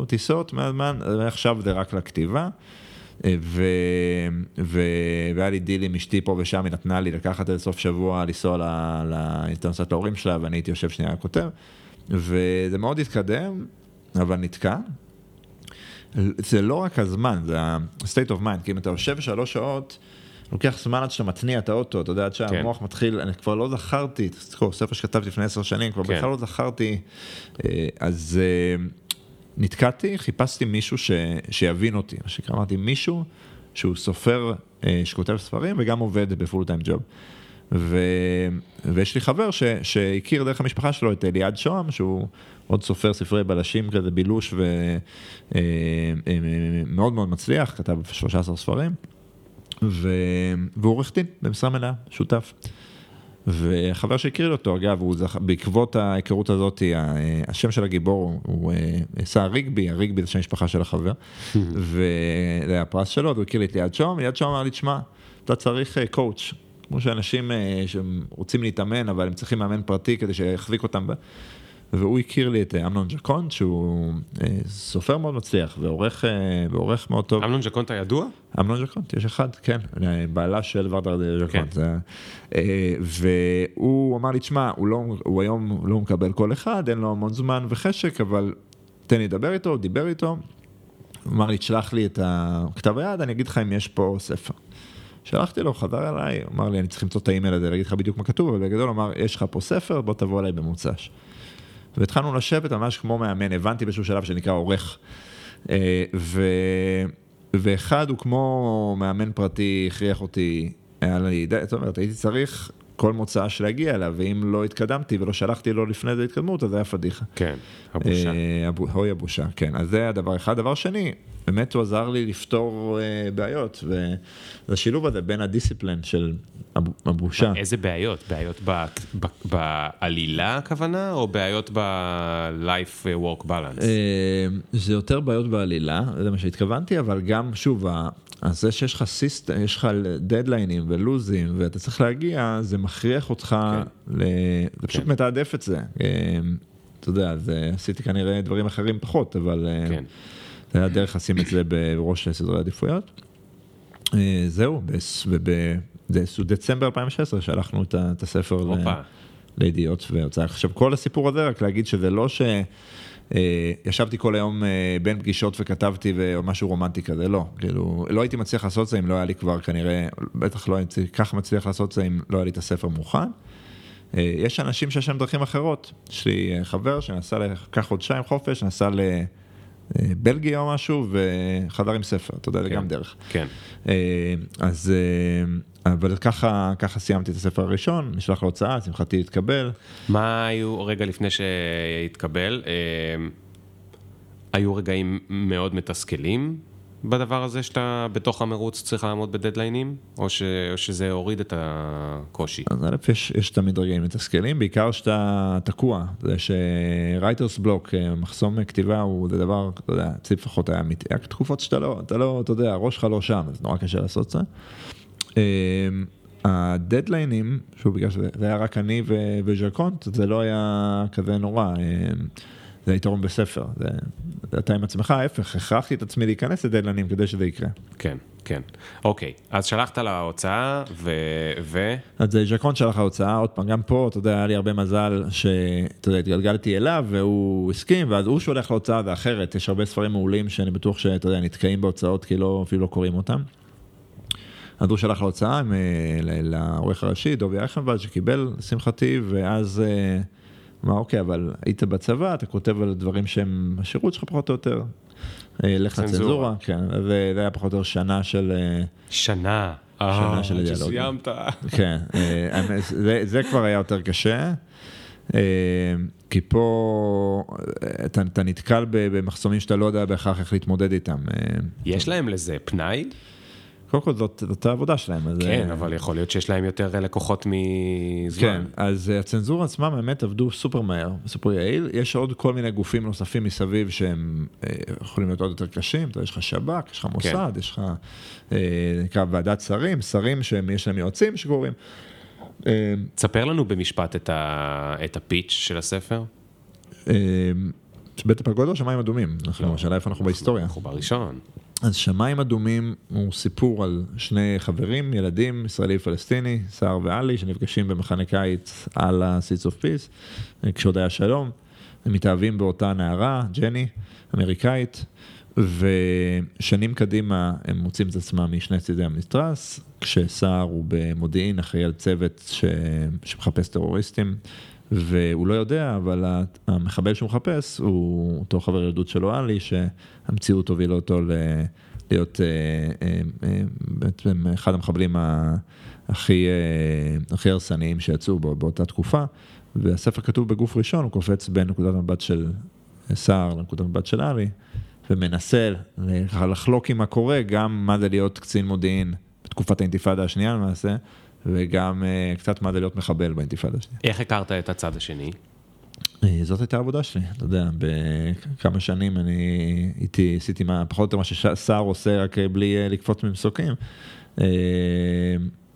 טיסות, מהזמן, עכשיו זה רק לכתיבה. ו... ו... והיה לי דיל עם אשתי פה ושם, היא נתנה לי לקחת איזה סוף שבוע, לנסוע ל... ל... להורים שלה, ואני הייתי יושב שנייה כותב, וזה מאוד התקדם, אבל נתקע. זה לא רק הזמן, זה ה-state of mind, כי אם אתה יושב שלוש שעות, לוקח זמן עד שאתה מתניע את האוטו, אתה יודע, עד שהמוח כן. מתחיל, אני כבר לא זכרתי, תזכור, ספר שכתבתי לפני עשר שנים, כבר כן. בכלל לא זכרתי, אה, אז אה, נתקעתי, חיפשתי מישהו ש, שיבין אותי, מה שנקרא, אמרתי, מישהו שהוא סופר אה, שכותב ספרים וגם עובד בפול טיים ג'וב. ו... ויש לי חבר ש... שהכיר דרך המשפחה שלו את אליעד שוהם, שהוא עוד סופר ספרי בלשים כזה, בילוש ומאוד אה, אה, מאוד מצליח, כתב 13 ספרים, ו... והוא עורך דין במשרה מלאה, שותף. וחבר שהכיר אותו, אגב, הוא זכ... בעקבות ההיכרות הזאת, השם של הגיבור הוא עשה ריגבי, הריגבי זה שם משפחה של החבר, וזה היה הפרס שלו, והוא הכיר לי את ליעד שוהם, ליעד שוהם אמר לי, תשמע, אתה צריך קואוץ', כמו שאנשים שרוצים להתאמן, אבל הם צריכים מאמן פרטי כדי שיחזיק אותם. והוא הכיר לי את אמנון ג'קון, שהוא סופר מאוד מצליח ועורך, ועורך מאוד טוב. אמנון ג'קון אתה ידוע? אמנון ג'קון, יש אחד, כן, בעלה של ורדר. כן. זה, והוא אמר לי, תשמע, הוא, לא, הוא היום לא מקבל כל אחד, אין לו המון זמן וחשק, אבל תן לי לדבר איתו, דיבר איתו. הוא אמר לי, תשלח לי את הכתב היד, אני אגיד לך אם יש פה ספר. שלחתי לו, חזר אליי, אמר לי, אני צריך למצוא את האימייל הזה, להגיד לך בדיוק מה כתוב, אבל בגדול אמר, יש לך פה ספר, בוא תבוא אליי במוצ"ש. והתחלנו לשבת ממש כמו מאמן, הבנתי באיזשהו שלב שנקרא עורך. אה, ו... ואחד הוא כמו מאמן פרטי, הכריח אותי, היה לי, זאת אומרת, הייתי צריך כל מוצ"ש להגיע אליו, ואם לא התקדמתי ולא שלחתי לו לפני זה התקדמות, אז זה היה פדיחה. כן, הבושה. אה, אוי הבושה, כן. אז זה הדבר אחד. דבר שני, באמת הוא עזר לי לפתור uh, בעיות, וזה השילוב הזה בין הדיסציפלין של הבושה. איזה בעיות? בעיות ב, ב, בעלילה הכוונה, או בעיות ב-life work balance? Uh, זה יותר בעיות בעלילה, זה מה שהתכוונתי, אבל גם, שוב, אז זה שיש לך סיסטם, יש לך דדליינים ולוזים, ואתה צריך להגיע, זה מכריח אותך, כן. ל... זה פשוט כן. מתעדף את זה. אה, אתה יודע, אז עשיתי כנראה דברים אחרים פחות, אבל... כן. זה היה דרך לשים את זה בראש סדרי עדיפויות. אה, זהו, בדצמבר 2016 שלחנו את הספר לידיעות והוצאה. עכשיו כל הסיפור הזה, רק להגיד שזה לא ש... אה, ישבתי כל היום אה, בין פגישות וכתבתי ומשהו רומנטי כזה, לא, כאילו, לא הייתי מצליח לעשות זה אם לא היה לי כבר כנראה, בטח לא הייתי כך מצליח לעשות זה אם לא היה לי את הספר מוכן. יש אנשים שיש להם דרכים אחרות, יש לי חבר שנסע לקח חודשיים חופש, נסע ל... בלגיה או משהו, וחזר עם ספר, אתה יודע, זה כן, גם דרך. כן. אה, אז, אה, אבל ככה, ככה סיימתי את הספר הראשון, נשלח להוצאה, לשמחתי התקבל. מה היו, רגע לפני שהתקבל, אה, היו רגעים מאוד מתסכלים בדבר הזה שאתה בתוך המרוץ צריך לעמוד בדדליינים, או, ש, או שזה הוריד את הקושי? אז א', יש, יש תמיד רגעים מתסכלים, בעיקר שאתה תקוע, זה שרייטרס בלוק, מחסום כתיבה הוא זה דבר, אתה יודע, אצלי לפחות היה, היה תקופות שאתה לא, אתה לא, אתה יודע, הראש שלך לא שם, אז נורא קשה לעשות את זה. אמ, הדדליינים, שוב, בגלל שזה היה רק אני וז'קונט, זה לא היה כזה נורא. זה היתרון בספר, זה, אתה עם עצמך, ההפך, הכרחתי את עצמי להיכנס לדדלנים כדי שזה יקרה. כן, כן. אוקיי, אז שלחת להוצאה ו... ו... אז ז'קרון שלח להוצאה, עוד פעם, גם פה, אתה יודע, היה לי הרבה מזל שאתה יודע, התגלגלתי אליו והוא הסכים, ואז הוא שולח להוצאה ואחרת, יש הרבה ספרים מעולים שאני בטוח שאתה יודע, נתקעים בהוצאות כי לא, אפילו לא קוראים אותם. אז הוא שלח להוצאה לעורך הראשי, דובי אייכנבלד, שקיבל, לשמחתי, ואז... אה, אמר, אוקיי, אבל היית בצבא, אתה כותב על דברים שהם השירות שלך פחות או יותר. אה, לך לצנזורה, כן, וזה היה פחות או יותר שנה של... אה, שנה. שנה אה, של דיאלוג. שסיימת. כן, זה, זה כבר היה יותר קשה, כי פה אתה, אתה נתקל במחסומים שאתה לא יודע בהכרח איך להתמודד איתם. יש להם לזה פנאי? קודם כל זאת, זאת העבודה שלהם. אז, כן, אה, אבל יכול להיות שיש להם יותר לקוחות מזמן. כן, אז אה, הצנזורה עצמם באמת עבדו סופר מהר, סופר יעיל. יש עוד כל מיני גופים נוספים מסביב שהם אה, יכולים להיות עוד יותר קשים. אתה יודע, יש לך שב"כ, יש לך מוסד, יש לך, אה, נקרא ועדת שרים, שרים שיש להם יועצים שקוראים. אה, תספר לנו במשפט את, ה... את הפיץ' של הספר. אה, בית הפגות או שמיים אדומים? אנחנו, השאלה איפה אנחנו בהיסטוריה. אנחנו בראשון. אז שמיים אדומים הוא סיפור על שני חברים, ילדים, ישראלי פלסטיני, סער ועלי, שנפגשים במחנה קיץ על ה-Seeds of Peace, כשעוד היה שלום. הם מתאהבים באותה נערה, ג'ני, אמריקאית, ושנים קדימה הם מוצאים את עצמם משני צידי המתרס, כשסער הוא במודיעין אחראי על צוות ש... שמחפש טרוריסטים. והוא לא יודע, אבל המחבל שהוא מחפש הוא אותו חבר ילדות שלו, עלי, שהמציאות הובילה אותו ל... להיות אה, אה, אה, בעצם אחד המחבלים הכי, הכי הרסניים שיצאו בו באותה תקופה. והספר כתוב בגוף ראשון, הוא קופץ בין נקודת המבט של סער לנקודת המבט של עלי, ומנסה לחלוק עם הקורא גם מה זה להיות קצין מודיעין בתקופת האינתיפאדה השנייה למעשה. וגם uh, קצת מה זה להיות מחבל באינתיפאדה השנייה. איך הכרת את הצד השני? Uh, זאת הייתה העבודה שלי, אתה יודע, בכמה שנים אני איתי, עשיתי מה, פחות או יותר מה שסער עושה, רק בלי uh, לקפוץ ממסוקים.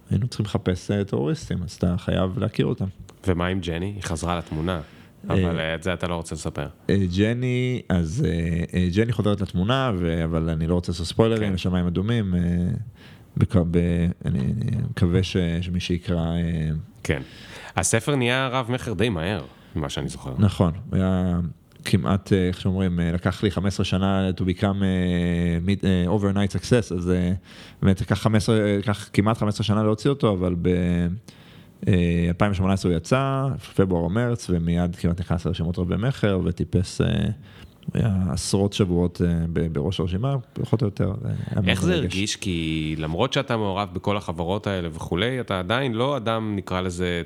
היינו צריכים לחפש טרוריסטים, אז אתה חייב להכיר אותם. ומה עם ג'ני? היא חזרה לתמונה. אבל את זה אתה לא רוצה לספר. ג'ני, אז ג'ני חוזרת לתמונה, אבל אני לא רוצה לעשות ספוילרים, כן. לשמיים אדומים. אני מקווה שמי שיקרא... אה, כן. הספר נהיה רב מכר די מהר, ממה שאני זוכר. נכון, היה כמעט, אה, איך שאומרים, אה, לקח לי 15 שנה to become overnight success, אז באמת לקח 15, לקח כמעט 15 שנה להוציא אותו, אבל ב-2018 הוא יצא, פברואר או מרץ, ומיד כמעט נכנס לרשימות רבי מכר וטיפס... עשרות שבועות אה, בראש הרשימה, פחות או יותר. איך זה הרגיש? כי למרות שאתה מעורב בכל החברות האלה וכולי, אתה עדיין לא אדם, נקרא לזה,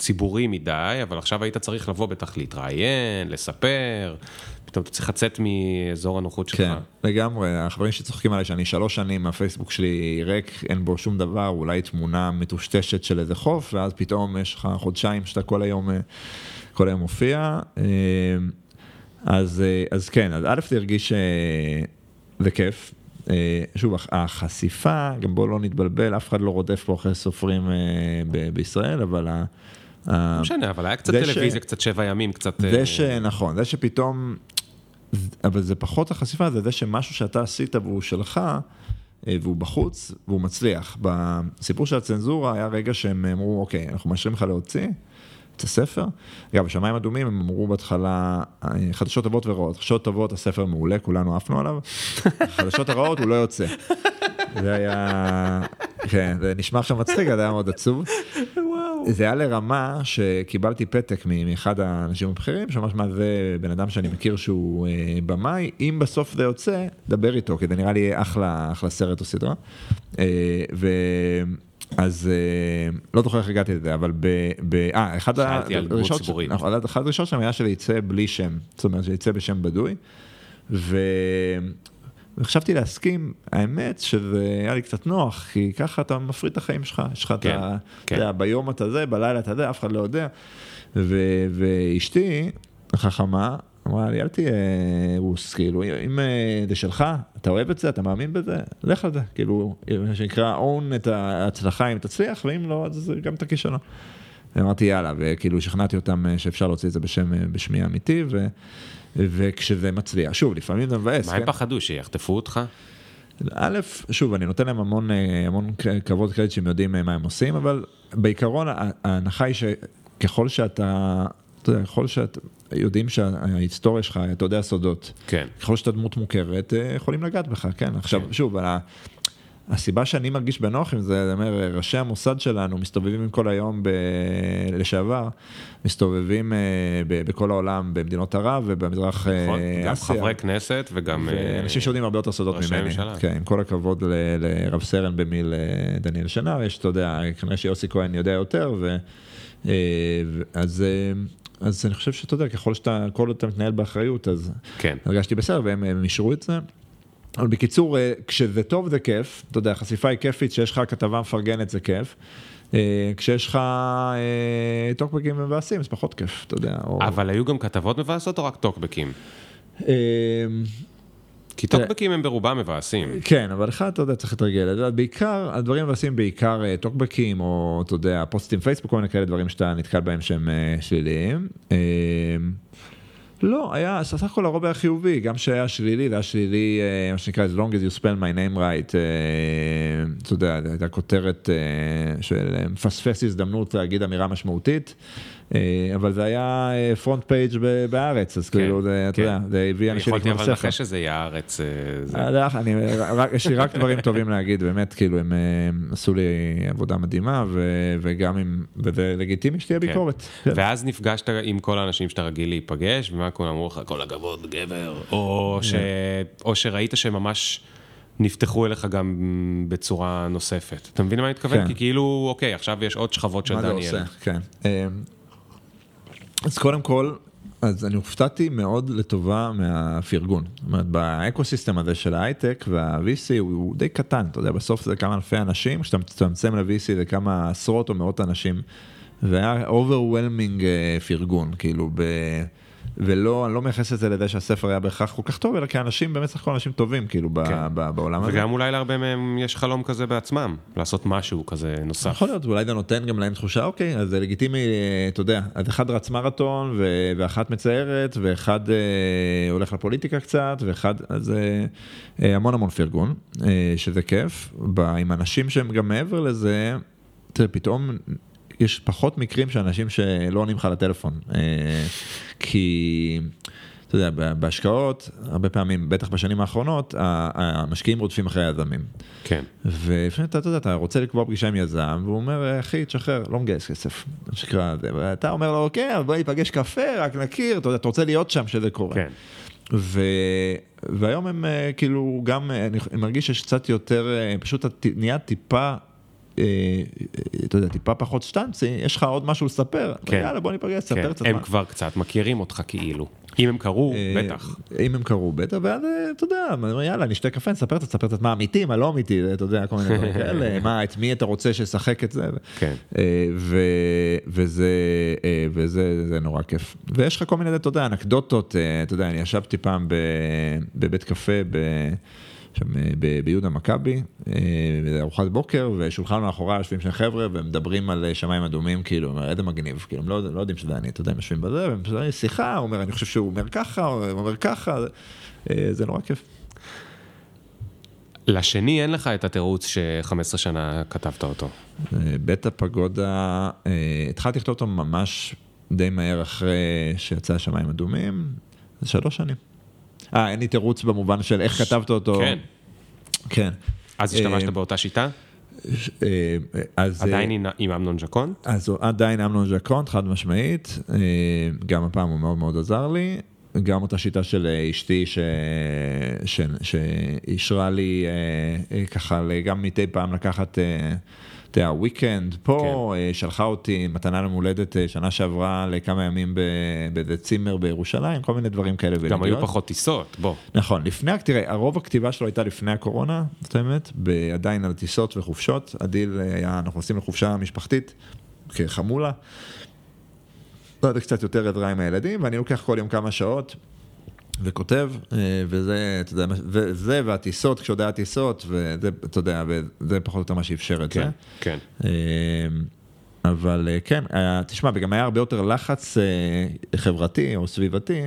ציבורי מדי, אבל עכשיו היית צריך לבוא בטח להתראיין, לספר, פתאום אתה צריך לצאת מאזור הנוחות שלך. כן, לגמרי, החברים שצוחקים עליי שאני שלוש שנים, הפייסבוק שלי ריק, אין בו שום דבר, אולי תמונה מטושטשת של איזה חוף, ואז פתאום יש לך חודשיים שאתה כל היום, אה, כל היום מופיע. אז, אה, אז כן, אז א' זה הרגיש אה, כיף. אה, שוב, החשיפה, גם בואו לא נתבלבל, אף אחד לא רודף פה אחרי סופרים בישראל, אבל... לא משנה, אבל היה קצת טלוויזיה, ש... קצת שבע ימים, קצת... זה שנכון, זה שפתאום, אבל זה פחות החשיפה, זה זה שמשהו שאתה עשית והוא שלך, והוא בחוץ, והוא מצליח. בסיפור של הצנזורה היה רגע שהם אמרו, אוקיי, אנחנו מאשרים לך להוציא. את הספר. אגב, בשמיים אדומים הם אמרו בהתחלה, חדשות טובות ורעות. חדשות טובות, הספר מעולה, כולנו עפנו עליו. חדשות הרעות, הוא לא יוצא. זה היה, כן, זה נשמע עכשיו מצחיק, זה היה מאוד עצוב. זה היה לרמה שקיבלתי פתק מאחד האנשים הבכירים, שממש מה זה בן אדם שאני מכיר שהוא אה, במאי, אם בסוף זה יוצא, דבר איתו, כי זה נראה לי אחלה, אחלה סרט או סדרה. אה, ו... אז אה, לא זוכר איך הגעתי לזה, אבל ב... אה, אחד הדרישות נכון, שלהם היה שזה יצא בלי שם, זאת אומרת שיצא בשם בדוי. וחשבתי להסכים, האמת שזה היה לי קצת נוח, כי ככה אתה מפריד את החיים שלך, יש לך כן, את ה... כן. אתה יודע, ביום אתה זה, בלילה אתה זה, אף אחד לא יודע. ואשתי, החכמה, אמרה לי, אל תהיה רוס, כאילו, אם אה, זה שלך, אתה אוהב את זה, אתה מאמין בזה, לך על זה, כאילו, מה שנקרא, own את ההצלחה אם תצליח, ואם לא, אז זה גם את הכישלון. אמרתי יאללה, וכאילו שכנעתי אותם אה, שאפשר להוציא את זה בשם, אה, בשמי האמיתי, ו, וכשזה מצליח, שוב, לפעמים זה מבאס. מה הם כן? פחדו, שיחטפו אותך? א', שוב, אני נותן להם המון, המון כבוד קרדיט שהם יודעים מה הם עושים, אבל בעיקרון ההנחה היא שככל שאתה, אתה יודע, ככל שאתה... יודעים שההיסטוריה שלך, אתה יודע סודות. כן. ככל שאתה דמות מוכרת, אה, יכולים לגעת בך, כן. עכשיו, כן. שוב, הסיבה שאני מרגיש בנוח עם זה, אני אומר, ראשי המוסד שלנו מסתובבים כל היום ב... לשעבר, מסתובבים uh, ב... בכל העולם, במדינות ערב ובמזרח אה, נכון, אסיה. גם חברי כנסת וגם... ואנשים שיודעים הרבה יותר סודות ממני. ממשלה. כן, עם כל הכבוד ל... לרב סרן במיל דניאל שנר, יש, אתה יודע, כנראה שיוסי כהן יודע יותר, ו... אז אז אני חושב שאתה יודע, ככל שאתה, כל עוד אתה מתנהל באחריות, אז כן. הרגשתי בסדר, והם אישרו את זה. אבל בקיצור, אה, כשזה טוב זה כיף, אתה יודע, חשיפה היא כיפית, כשיש לך כתבה מפרגנת זה כיף. אה, כשיש לך אה, טוקבקים מבאסים, זה פחות כיף, אתה יודע. או... אבל היו גם כתבות מבאסות או רק טוקבקים? כי טוקבקים הם ברובם מבאסים. כן, אבל אחד, אתה יודע, צריך להתרגל. אתה יודע, בעיקר, הדברים מבאסים בעיקר אה, טוקבקים, או אתה יודע, פוסטים פייסבוק, כל מיני כאלה דברים שאתה נתקל בהם שהם אה, שליליים. אה, לא, היה, סך הכל הרוב היה חיובי, גם שהיה שלילי, זה היה שלילי, אה, מה שנקרא, as long as you spell my name right, אתה יודע, הייתה כותרת של מפספס הזדמנות להגיד אמירה משמעותית, אבל זה היה front page בארץ, אז כן, כאילו, אתה כן. יודע, זה הביא אנשים יכולתי לקרוא אבל ספר. לנחש שזה יהיה הארץ. אה. אה, לא, יש לי רק דברים טובים להגיד, באמת, כאילו, הם, אה, עשו לי עבודה מדהימה, וגם אם, וזה לגיטימי שתהיה כן. ביקורת. ואז נפגשת עם כל האנשים שאתה רגיל להיפגש, ומה כולם אמרו לך, כל הכבוד, גבר, או, שראית שממש נפתחו אליך גם בצורה נוספת. אתה מבין למה אני מתכוון? כן. כי כאילו, אוקיי, עכשיו יש עוד שכבות של מה זה דניאל. עושה, כן. אז קודם כל, אז אני הופתעתי מאוד לטובה מהפרגון. זאת אומרת, באקוסיסטם הזה של ההייטק וה-VC הוא, הוא די קטן, אתה יודע, בסוף זה כמה אלפי אנשים, כשאתה מצטמצם ל-VC זה כמה עשרות או מאות אנשים, והיה overwhelming אה, פרגון, כאילו, ב... ולא, אני לא מייחס את זה לזה שהספר היה בהכרח כל כך טוב, אלא כי אנשים, באמת סך הכל אנשים טובים, כאילו, כן. ב, בעולם הזה. וגם אולי להרבה מהם יש חלום כזה בעצמם, לעשות משהו כזה נוסף. יכול להיות, ואולי זה נותן גם להם תחושה, אוקיי, אז זה לגיטימי, אה, אתה יודע, אז אחד רץ מרתון, ו- ואחת מציירת, ואחד אה, הולך לפוליטיקה קצת, ואחד, אז אה, אה, המון המון פרגון, אה, שזה כיף. עם אנשים שהם גם מעבר לזה, תראה, פתאום יש פחות מקרים של אנשים שלא עונים לך לטלפון, אה, כי... אתה יודע, בהשקעות, הרבה פעמים, בטח בשנים האחרונות, המשקיעים רודפים אחרי היזמים. כן. ולפעמים אתה, אתה יודע, אתה רוצה לקבוע פגישה עם יזם, והוא אומר, אחי, תשחרר, לא מגייס כסף. ואתה אומר לו, כן, אבל בוא ניפגש קפה, רק נכיר, אתה יודע, אתה רוצה להיות שם שזה קורה. כן. ו... והיום הם אה, כאילו גם, אה, אני מרגיש שיש קצת יותר, פשוט נהיה טיפה, אתה יודע, טיפה פחות שטנצי, יש לך עוד משהו לספר, כן. יאללה בוא ניפגש, כן. ספר קצת הם מה. כבר קצת מכירים אותך כאילו. אם הם קראו, אה, בטח. אם הם קראו בטח, ואז אה, אתה יודע, יאללה, נשתה קפה, נספר קצת, ספר קצת מה אמיתי, מה לא אמיתי, אתה יודע, כל מיני דברים כאלה, מה, את מי אתה רוצה שישחק את זה. כן. אה, ו- וזה, אה, וזה זה נורא כיף. ויש לך כל מיני, אתה יודע, אנקדוטות, אה, אתה יודע, אני ישבתי פעם ב- בבית קפה, ב- שם אה, ביהודה מכבי, אה, בארוחת בוקר, ושולחן מאחורי יושבים שני חבר'ה ומדברים על אה, שמיים אדומים, כאילו, אומר, איזה מגניב, כאילו, הם לא, לא יודעים שזה אני, אתה יודע, הם יושבים בזה, והם משדרים שיחה, הוא אומר, אני חושב שהוא אומר ככה, הוא אומר ככה, זה נורא כיף. לשני אין לך את התירוץ ש-15 שנה כתבת אותו. בית הפגודה, התחלתי לכתוב אותו ממש די מהר אחרי שיצא השמיים אדומים, זה שלוש שנים. אה, אין לי תירוץ במובן של איך כתבת אותו. כן. כן. אז השתמשת אה, באותה שיטה? אה, אז... עדיין אה, עם- אמנון ז'קון? אז עדיין אמנון ז'קון, חד משמעית, גם הפעם הוא מאוד מאוד עזר לי, גם אותה שיטה של אשתי ש... ש... שאישרה לי ככה גם מדי פעם לקחת, אתה יודע, weekend פה, כן. אה, שלחה אותי מתנה ליום הולדת אה, שנה שעברה לכמה ימים באיזה צימר בירושלים, כל מיני דברים כאלה. גם היו ולהיות. פחות טיסות, בוא. נכון, לפני, תראה, הרוב הכתיבה שלו הייתה לפני הקורונה, זאת האמת, עדיין על טיסות וחופשות, הדיל היה, אנחנו עושים לחופשה משפחתית, כחמולה. לא יודע, קצת יותר עזרה עם הילדים, ואני לוקח כל יום כמה שעות וכותב, אה, וזה, אתה יודע, וזה והטיסות, כשעוד היה טיסות, וזה, אתה יודע, וזה פחות או יותר מה שאפשר את זה. כן, כן. אה, אבל אה, כן, היה- תשמע, וגם היה הרבה יותר לחץ חברתי או סביבתי.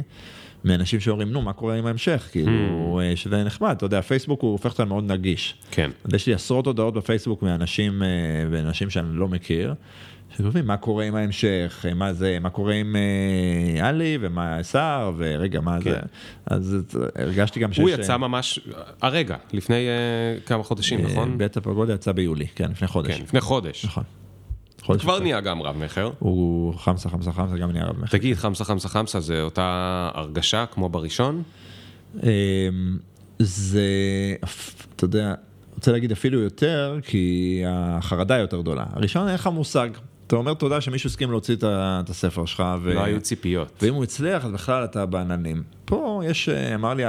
מאנשים שאומרים, נו, מה קורה עם ההמשך? כאילו, אה, שזה נחמד, אתה יודע, פייסבוק הוא הופך אותנו מאוד נגיש. כן. יש לי עשרות הודעות בפייסבוק מאנשים, ואנשים שאני לא מכיר, שכותבים, מה קורה עם ההמשך, אה, מה זה, מה קורה עם אה, עלי, ומה סער, ורגע, מה זה. אז אה, הרגשתי גם שיש... הוא יצא ממש הרגע, לפני אה, כמה חודשים, אה, נכון? בית הפגודה יצא ביולי, כן, לפני חודש. כן, לפני חודש. נכון. חודש כבר. נהיה גם רב מכר. הוא חמסה, חמסה, חמסה, גם נהיה רב מכר. תגיד, חמסה חמסה חמסה זה אותה הרגשה כמו בראשון? אמ, זה, אתה יודע, רוצה להגיד אפילו יותר, כי החרדה יותר גדולה. הראשון אין לך מושג. אתה אומר תודה שמישהו הסכים להוציא את הספר שלך. ו... לא היו ציפיות. ואם הוא הצליח, אז בכלל אתה בעננים. פה יש, אה, אמר לי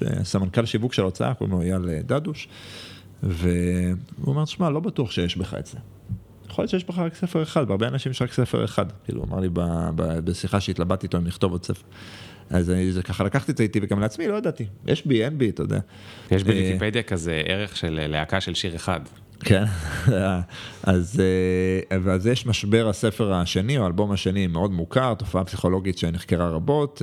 הסמנכ"ל שיווק של ההוצאה, קוראים לו אייל אה, דדוש, והוא אומר, תשמע, לא בטוח שיש בך את זה. יכול להיות שיש בך רק ספר אחד, בהרבה אנשים יש רק ספר אחד. כאילו, אמר לי בשיחה שהתלבטתי איתו אם לכתוב עוד ספר. אז אני זה ככה לקחתי את זה איתי וגם לעצמי לא ידעתי, יש בי, אין בי, אתה יודע. יש בוויקיפדיה כזה ערך של להקה של שיר אחד. כן, אז, אז יש משבר הספר השני או האלבום השני מאוד מוכר, תופעה פסיכולוגית שנחקרה רבות.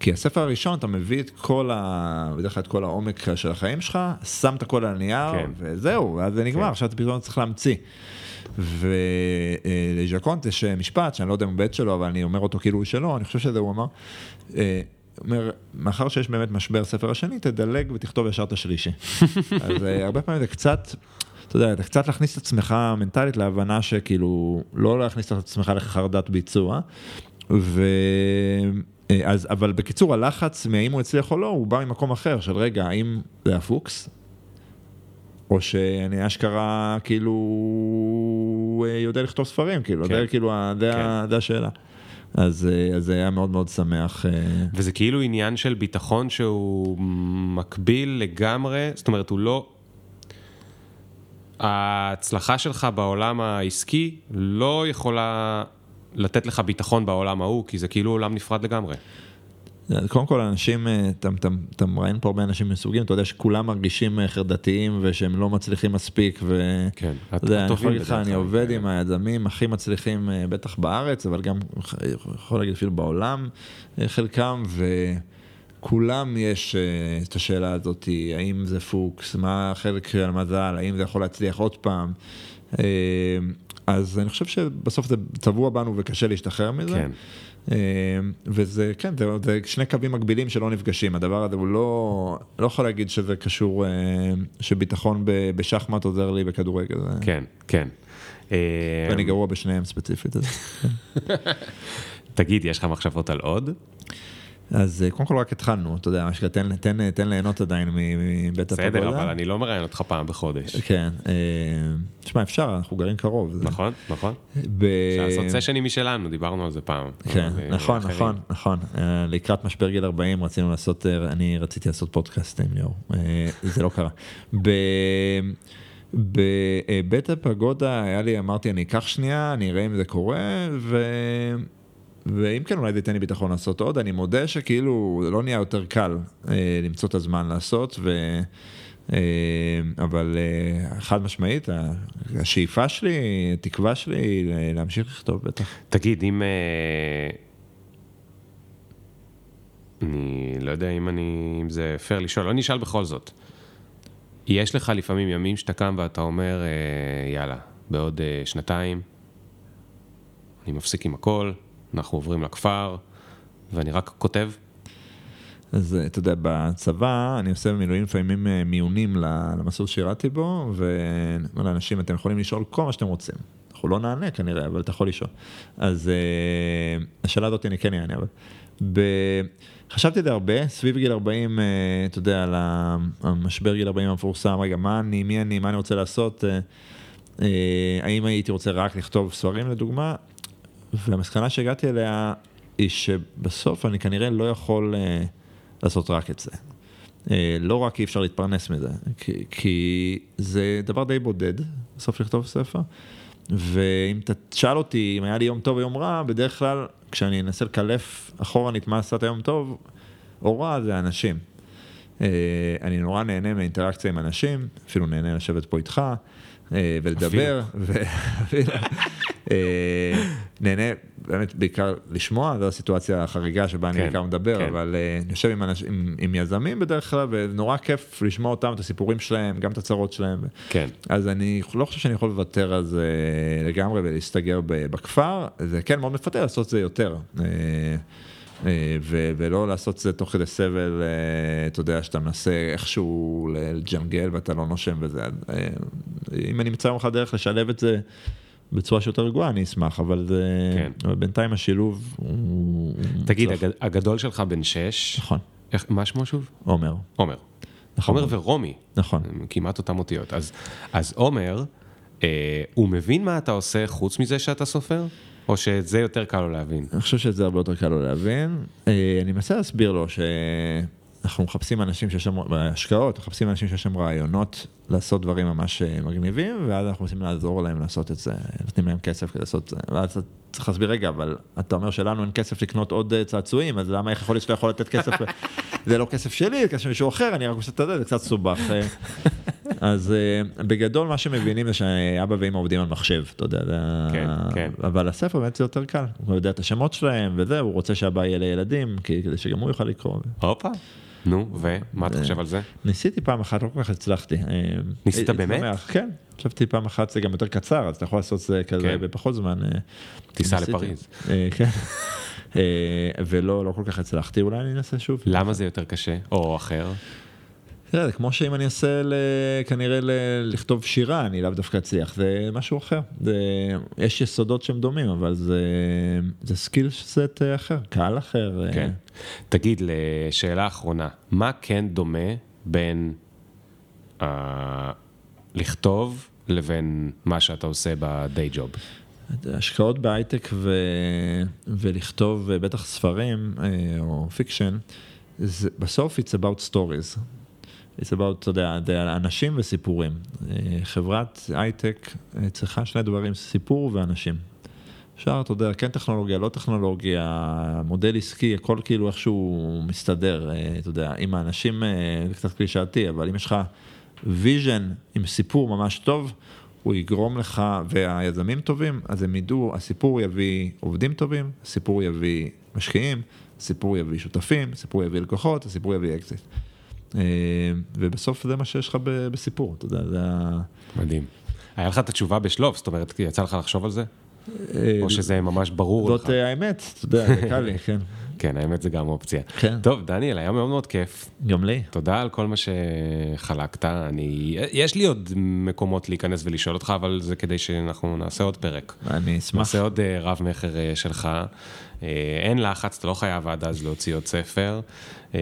כי הספר הראשון אתה מביא את כל ה... בדרך כלל את כל העומק של החיים שלך, שם את הכל על הנייר, כן. וזהו, ואז זה נגמר, כן. עכשיו אתה פתאום צריך להמציא. ולז'קונט יש משפט שאני לא יודע אם הוא בית שלו, אבל אני אומר אותו כאילו הוא שלו, אני חושב שזה הוא אמר. אה, אומר, מאחר שיש באמת משבר ספר השני, תדלג ותכתוב ישר את השלישי. אז אה, הרבה פעמים זה קצת, אתה יודע, קצת להכניס את עצמך מנטלית להבנה שכאילו, לא להכניס את עצמך לחרדת ביצוע. ו... אה, אז, אבל בקיצור, הלחץ מהאם הוא הצליח או לא, הוא בא ממקום אחר, של רגע, האם זה הפוקס? או שאני אשכרה כאילו אה, יודע לכתוב ספרים, כאילו, כן. זה כאילו, זה, כן. השאלה. אז, אה, אז זה היה מאוד מאוד שמח. וזה כאילו עניין של ביטחון שהוא מקביל לגמרי, זאת אומרת, הוא לא... ההצלחה שלך בעולם העסקי לא יכולה לתת לך ביטחון בעולם ההוא, כי זה כאילו עולם נפרד לגמרי. קודם כל אנשים, אה, אתה, מראיין פה הרבה אנשים מסוגים, אתה יודע שכולם מרגישים אה, חרדתיים ושהם לא מצליחים מספיק, ו... כן, אתה יודע, אני יכול להגיד לך, אני עובד כן. עם היזמים הכי מצליחים אה, בטח בארץ, אבל גם יכול להגיד אפילו בעולם, חלקם, וכולם יש את השאלה הזאת, האם זה פוקס, מה החלק של המזל, האם זה יכול להצליח עוד פעם. אז אני חושב שבסוף זה צבוע בנו וקשה להשתחרר מזה. כן. אה, וזה, כן, זה, זה שני קווים מקבילים שלא נפגשים, הדבר הזה הוא לא, לא יכול להגיד שזה קשור, אה, שביטחון בשחמט עוזר לי בכדורגל. כן, כן. ואני גרוע בשניהם ספציפית. תגיד, יש לך מחשבות על עוד? אז אה, קודם כל רק התחלנו, אתה יודע, תן, תן, תן ליהנות עדיין מבית הפגודה. בסדר, אבל אני לא מראיין אותך פעם בחודש. כן, אה, תשמע, אפשר, אנחנו גרים קרוב. נכון, נכון. אפשר לעשות סשנים משלנו, דיברנו על זה פעם. כן, נכון, נכון, נכון. אה, לקראת משבר גיל 40 רצינו לעשות, אני רציתי לעשות פודקאסט עם ליאור, זה לא קרה. בבית הפגודה היה לי, אמרתי, אני אקח שנייה, אני אראה אם זה קורה, ו... ואם כן, אולי זה ייתן לי ביטחון לעשות עוד. אני מודה שכאילו, זה לא נהיה יותר קל אה, למצוא את הזמן לעשות, ו... אה, אבל אה, חד משמעית, השאיפה שלי, התקווה שלי היא להמשיך לכתוב בטח. תגיד, אם... אה... אני לא יודע אם, אני, אם זה פייר לשאול, לא נשאל בכל זאת. יש לך לפעמים ימים שאתה קם ואתה אומר, אה, יאללה, בעוד אה, שנתיים אני מפסיק עם הכל, אנחנו עוברים לכפר, ואני רק כותב. אז אתה יודע, בצבא אני עושה במילואים לפעמים אה, מיונים למסלול שירתי בו, ואומר לאנשים, אתם יכולים לשאול כל מה שאתם רוצים. אנחנו לא נענה כנראה, אבל אתה יכול לשאול. אז uh, השאלה הזאת אני כן אענה, אבל... ב... חשבתי על זה הרבה, סביב גיל 40, uh, אה, אתה יודע, על המשבר גיל 40 המפורסם, רגע, מה אני, מי אני, מה אני רוצה לעשות, uh, uh, האם הייתי רוצה רק לכתוב ספרים לדוגמה, והמסקנה שהגעתי אליה היא שבסוף אני כנראה לא יכול uh, לעשות רק את זה. Uh, לא רק אי אפשר להתפרנס מזה, כי, כי זה דבר די בודד, בסוף לכתוב ספר. ואם אתה תשאל אותי אם היה לי יום טוב או יום רע, בדרך כלל כשאני אנסה לקלף אחורנית מה עשת יום טוב או רע, זה אנשים. Uh, אני נורא נהנה מאינטראקציה עם אנשים, אפילו נהנה לשבת פה איתך. אה, ולדבר, אה, נהנה באמת בעיקר לשמוע, זו הסיטואציה החריגה שבה אני כן, בעיקר מדבר, כן. אבל אה, אני יושב עם יזמים בדרך כלל, ונורא כיף לשמוע אותם, את הסיפורים שלהם, גם את הצרות שלהם. כן. אז אני לא חושב שאני יכול לוותר על זה לגמרי ולהסתגר בכפר, זה כן מאוד מפתה לעשות זה יותר. אה, ו- ולא לעשות את זה תוך כדי סבל, אה, אתה יודע, שאתה מנסה איכשהו לג'נגל ואתה לא נושם וזה. אה, אם אני אמצא יום אחד דרך לשלב את זה בצורה שיותר רגועה, אני אשמח, אבל זה... כן. בינתיים השילוב הוא... תגיד, צריך... הגדול שלך בן שש. נכון. איך, מה שמו שוב? עומר. עומר. נכון. עומר ורומי. נכון. כמעט אותם אותיות. אז, אז עומר, אה, הוא מבין מה אתה עושה חוץ מזה שאתה סופר? או שזה יותר קל לו להבין? אני חושב שזה הרבה יותר קל לו להבין. אה, אני מנסה להסביר לו שאנחנו מחפשים אנשים שיש שם, בהשקעות, מחפשים אנשים שיש שם רעיונות לעשות דברים ממש אה, מגניבים, ואז אנחנו רוצים לעזור להם לעשות את זה, נותנים להם כסף כדי לעשות את זה. ואז צריך להסביר, רגע, אבל אתה אומר שלנו אין כסף לקנות עוד אה, צעצועים, אז למה איך יכול להיות שאתה יכול לתת כסף? זה לא כסף שלי, זה כסף של מישהו אחר, אני רק עושה את זה, זה קצת סובך. אז uh, בגדול מה שמבינים זה שאבא ואמא עובדים על מחשב, אתה יודע, כן, כן. אבל הספר באמת זה יותר קל, הוא יודע את השמות שלהם וזה, הוא רוצה שהבא יהיה לילדים, כדי שגם הוא יוכל לקרוא. הופה. נו, ומה אתה חושב על זה? ניסיתי פעם אחת, לא כל כך הצלחתי. אה, ניסית באמת? כן, חשבתי פעם אחת זה גם יותר קצר, אז אתה יכול לעשות זה כזה כן. בפחות זמן. אה, טיסה לפריז. כן. ולא לא כל כך הצלחתי, אולי אני אנסה שוב. למה זה יותר קשה, או אחר? תראה, זה כמו שאם אני אעשה. כנראה. לכתוב שירה, אני לאו דווקא אצליח, זה משהו אחר. זה... יש יסודות שהם דומים, אבל זה, זה skill set אחר, קהל אחר. כן. תגיד, לשאלה אחרונה, מה כן דומה בין אה, לכתוב לבין מה שאתה עושה ב day job? השקעות בהייטק ו... ולכתוב בטח ספרים או fiction, זה, בסוף it's about stories. It's about, אתה יודע, אנשים וסיפורים. אה, חברת הייטק אה, צריכה שני דברים, סיפור ואנשים. אפשר, אתה יודע, כן טכנולוגיה, לא טכנולוגיה, מודל עסקי, הכל כאילו איכשהו מסתדר, אה, אתה יודע, עם האנשים, זה קצת קלישאתי, אבל אם יש לך vision עם סיפור ממש טוב, הוא יגרום לך, והיזמים טובים, אז הם ידעו, הסיפור יביא עובדים טובים, הסיפור יביא משקיעים, הסיפור יביא שותפים, הסיפור יביא לקוחות, הסיפור יביא אקזיט. אה, ובסוף זה מה שיש לך בסיפור, אתה יודע, זה ה... מדהים. היה לך את התשובה בשלוף, זאת אומרת, יצא לך לחשוב על זה? אה, או שזה ממש ברור לך? זאת אה, האמת, אתה יודע, זה קל לי, כן. כן, האמת זה גם אופציה. כן. טוב, דניאל, היה מאוד מאוד כיף. גם לי. תודה על כל מה שחלקת. אני, יש לי עוד מקומות להיכנס ולשאול אותך, אבל זה כדי שאנחנו נעשה עוד פרק. אני אשמח. נעשה עוד רב-מכר שלך. אין לחץ, אתה לא חייב עד אז להוציא עוד ספר. אה,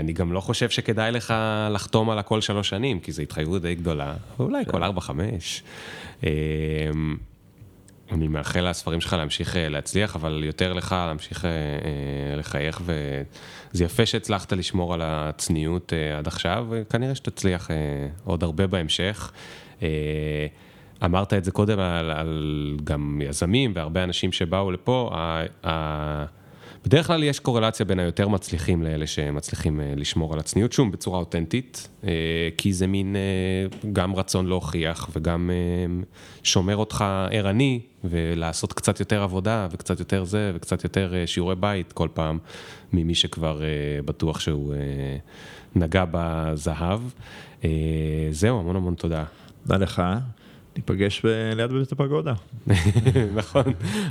אני גם לא חושב שכדאי לך לחתום על הכל שלוש שנים, כי זו התחייבות די גדולה, אולי כל ארבע, חמש. אה, אני מאחל לספרים שלך להמשיך אה, להצליח, אבל יותר לך להמשיך לחייך, וזה יפה שהצלחת לשמור על הצניעות עד עכשיו, וכנראה שתצליח עוד הרבה בהמשך. אמרת את זה קודם על, על גם יזמים והרבה אנשים שבאו לפה, בדרך כלל יש קורלציה בין היותר מצליחים לאלה שמצליחים אה, לשמור על הצניעות, שום בצורה אותנטית, אה, כי זה מין אה, גם רצון להוכיח וגם שומר אותך ערני ולעשות קצת יותר עבודה וקצת יותר זה וקצת יותר שיעורי בית כל פעם ממי שכבר בטוח שהוא נגע בזהב. זהו, המון המון תודה. תודה לך. ניפגש ליד בית הפגודה. נכון,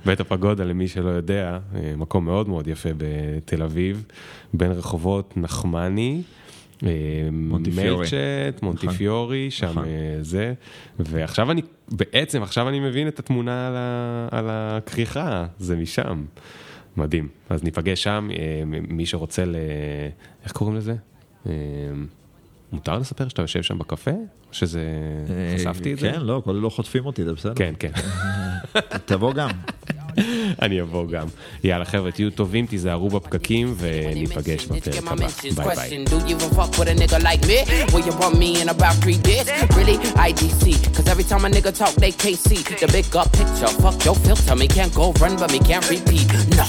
בית הפגודה למי שלא יודע, אה, מקום מאוד מאוד יפה בתל אביב, בין רחובות נחמני. אה, מונטיפיורי, מלצ'ט, מונטיפיורי, נכון. שם נכון. זה, ועכשיו אני, בעצם עכשיו אני מבין את התמונה על, ה, על הכריכה, זה משם, מדהים. אז ניפגש שם, מי שרוצה ל... איך קוראים לזה? מותר לספר שאתה יושב שם בקפה? או שזה... אה, חשפתי את זה? כן, לא, כל לא חוטפים אותי, זה בסדר. כן, כן. תבוא גם. אני אבוא גם. יאללה חבר'ה, תהיו טובים, תיזהרו בפקקים וניפגש בפרק הבא. ביי ביי. Fuck your filter, me can't go run, but me can't repeat. No.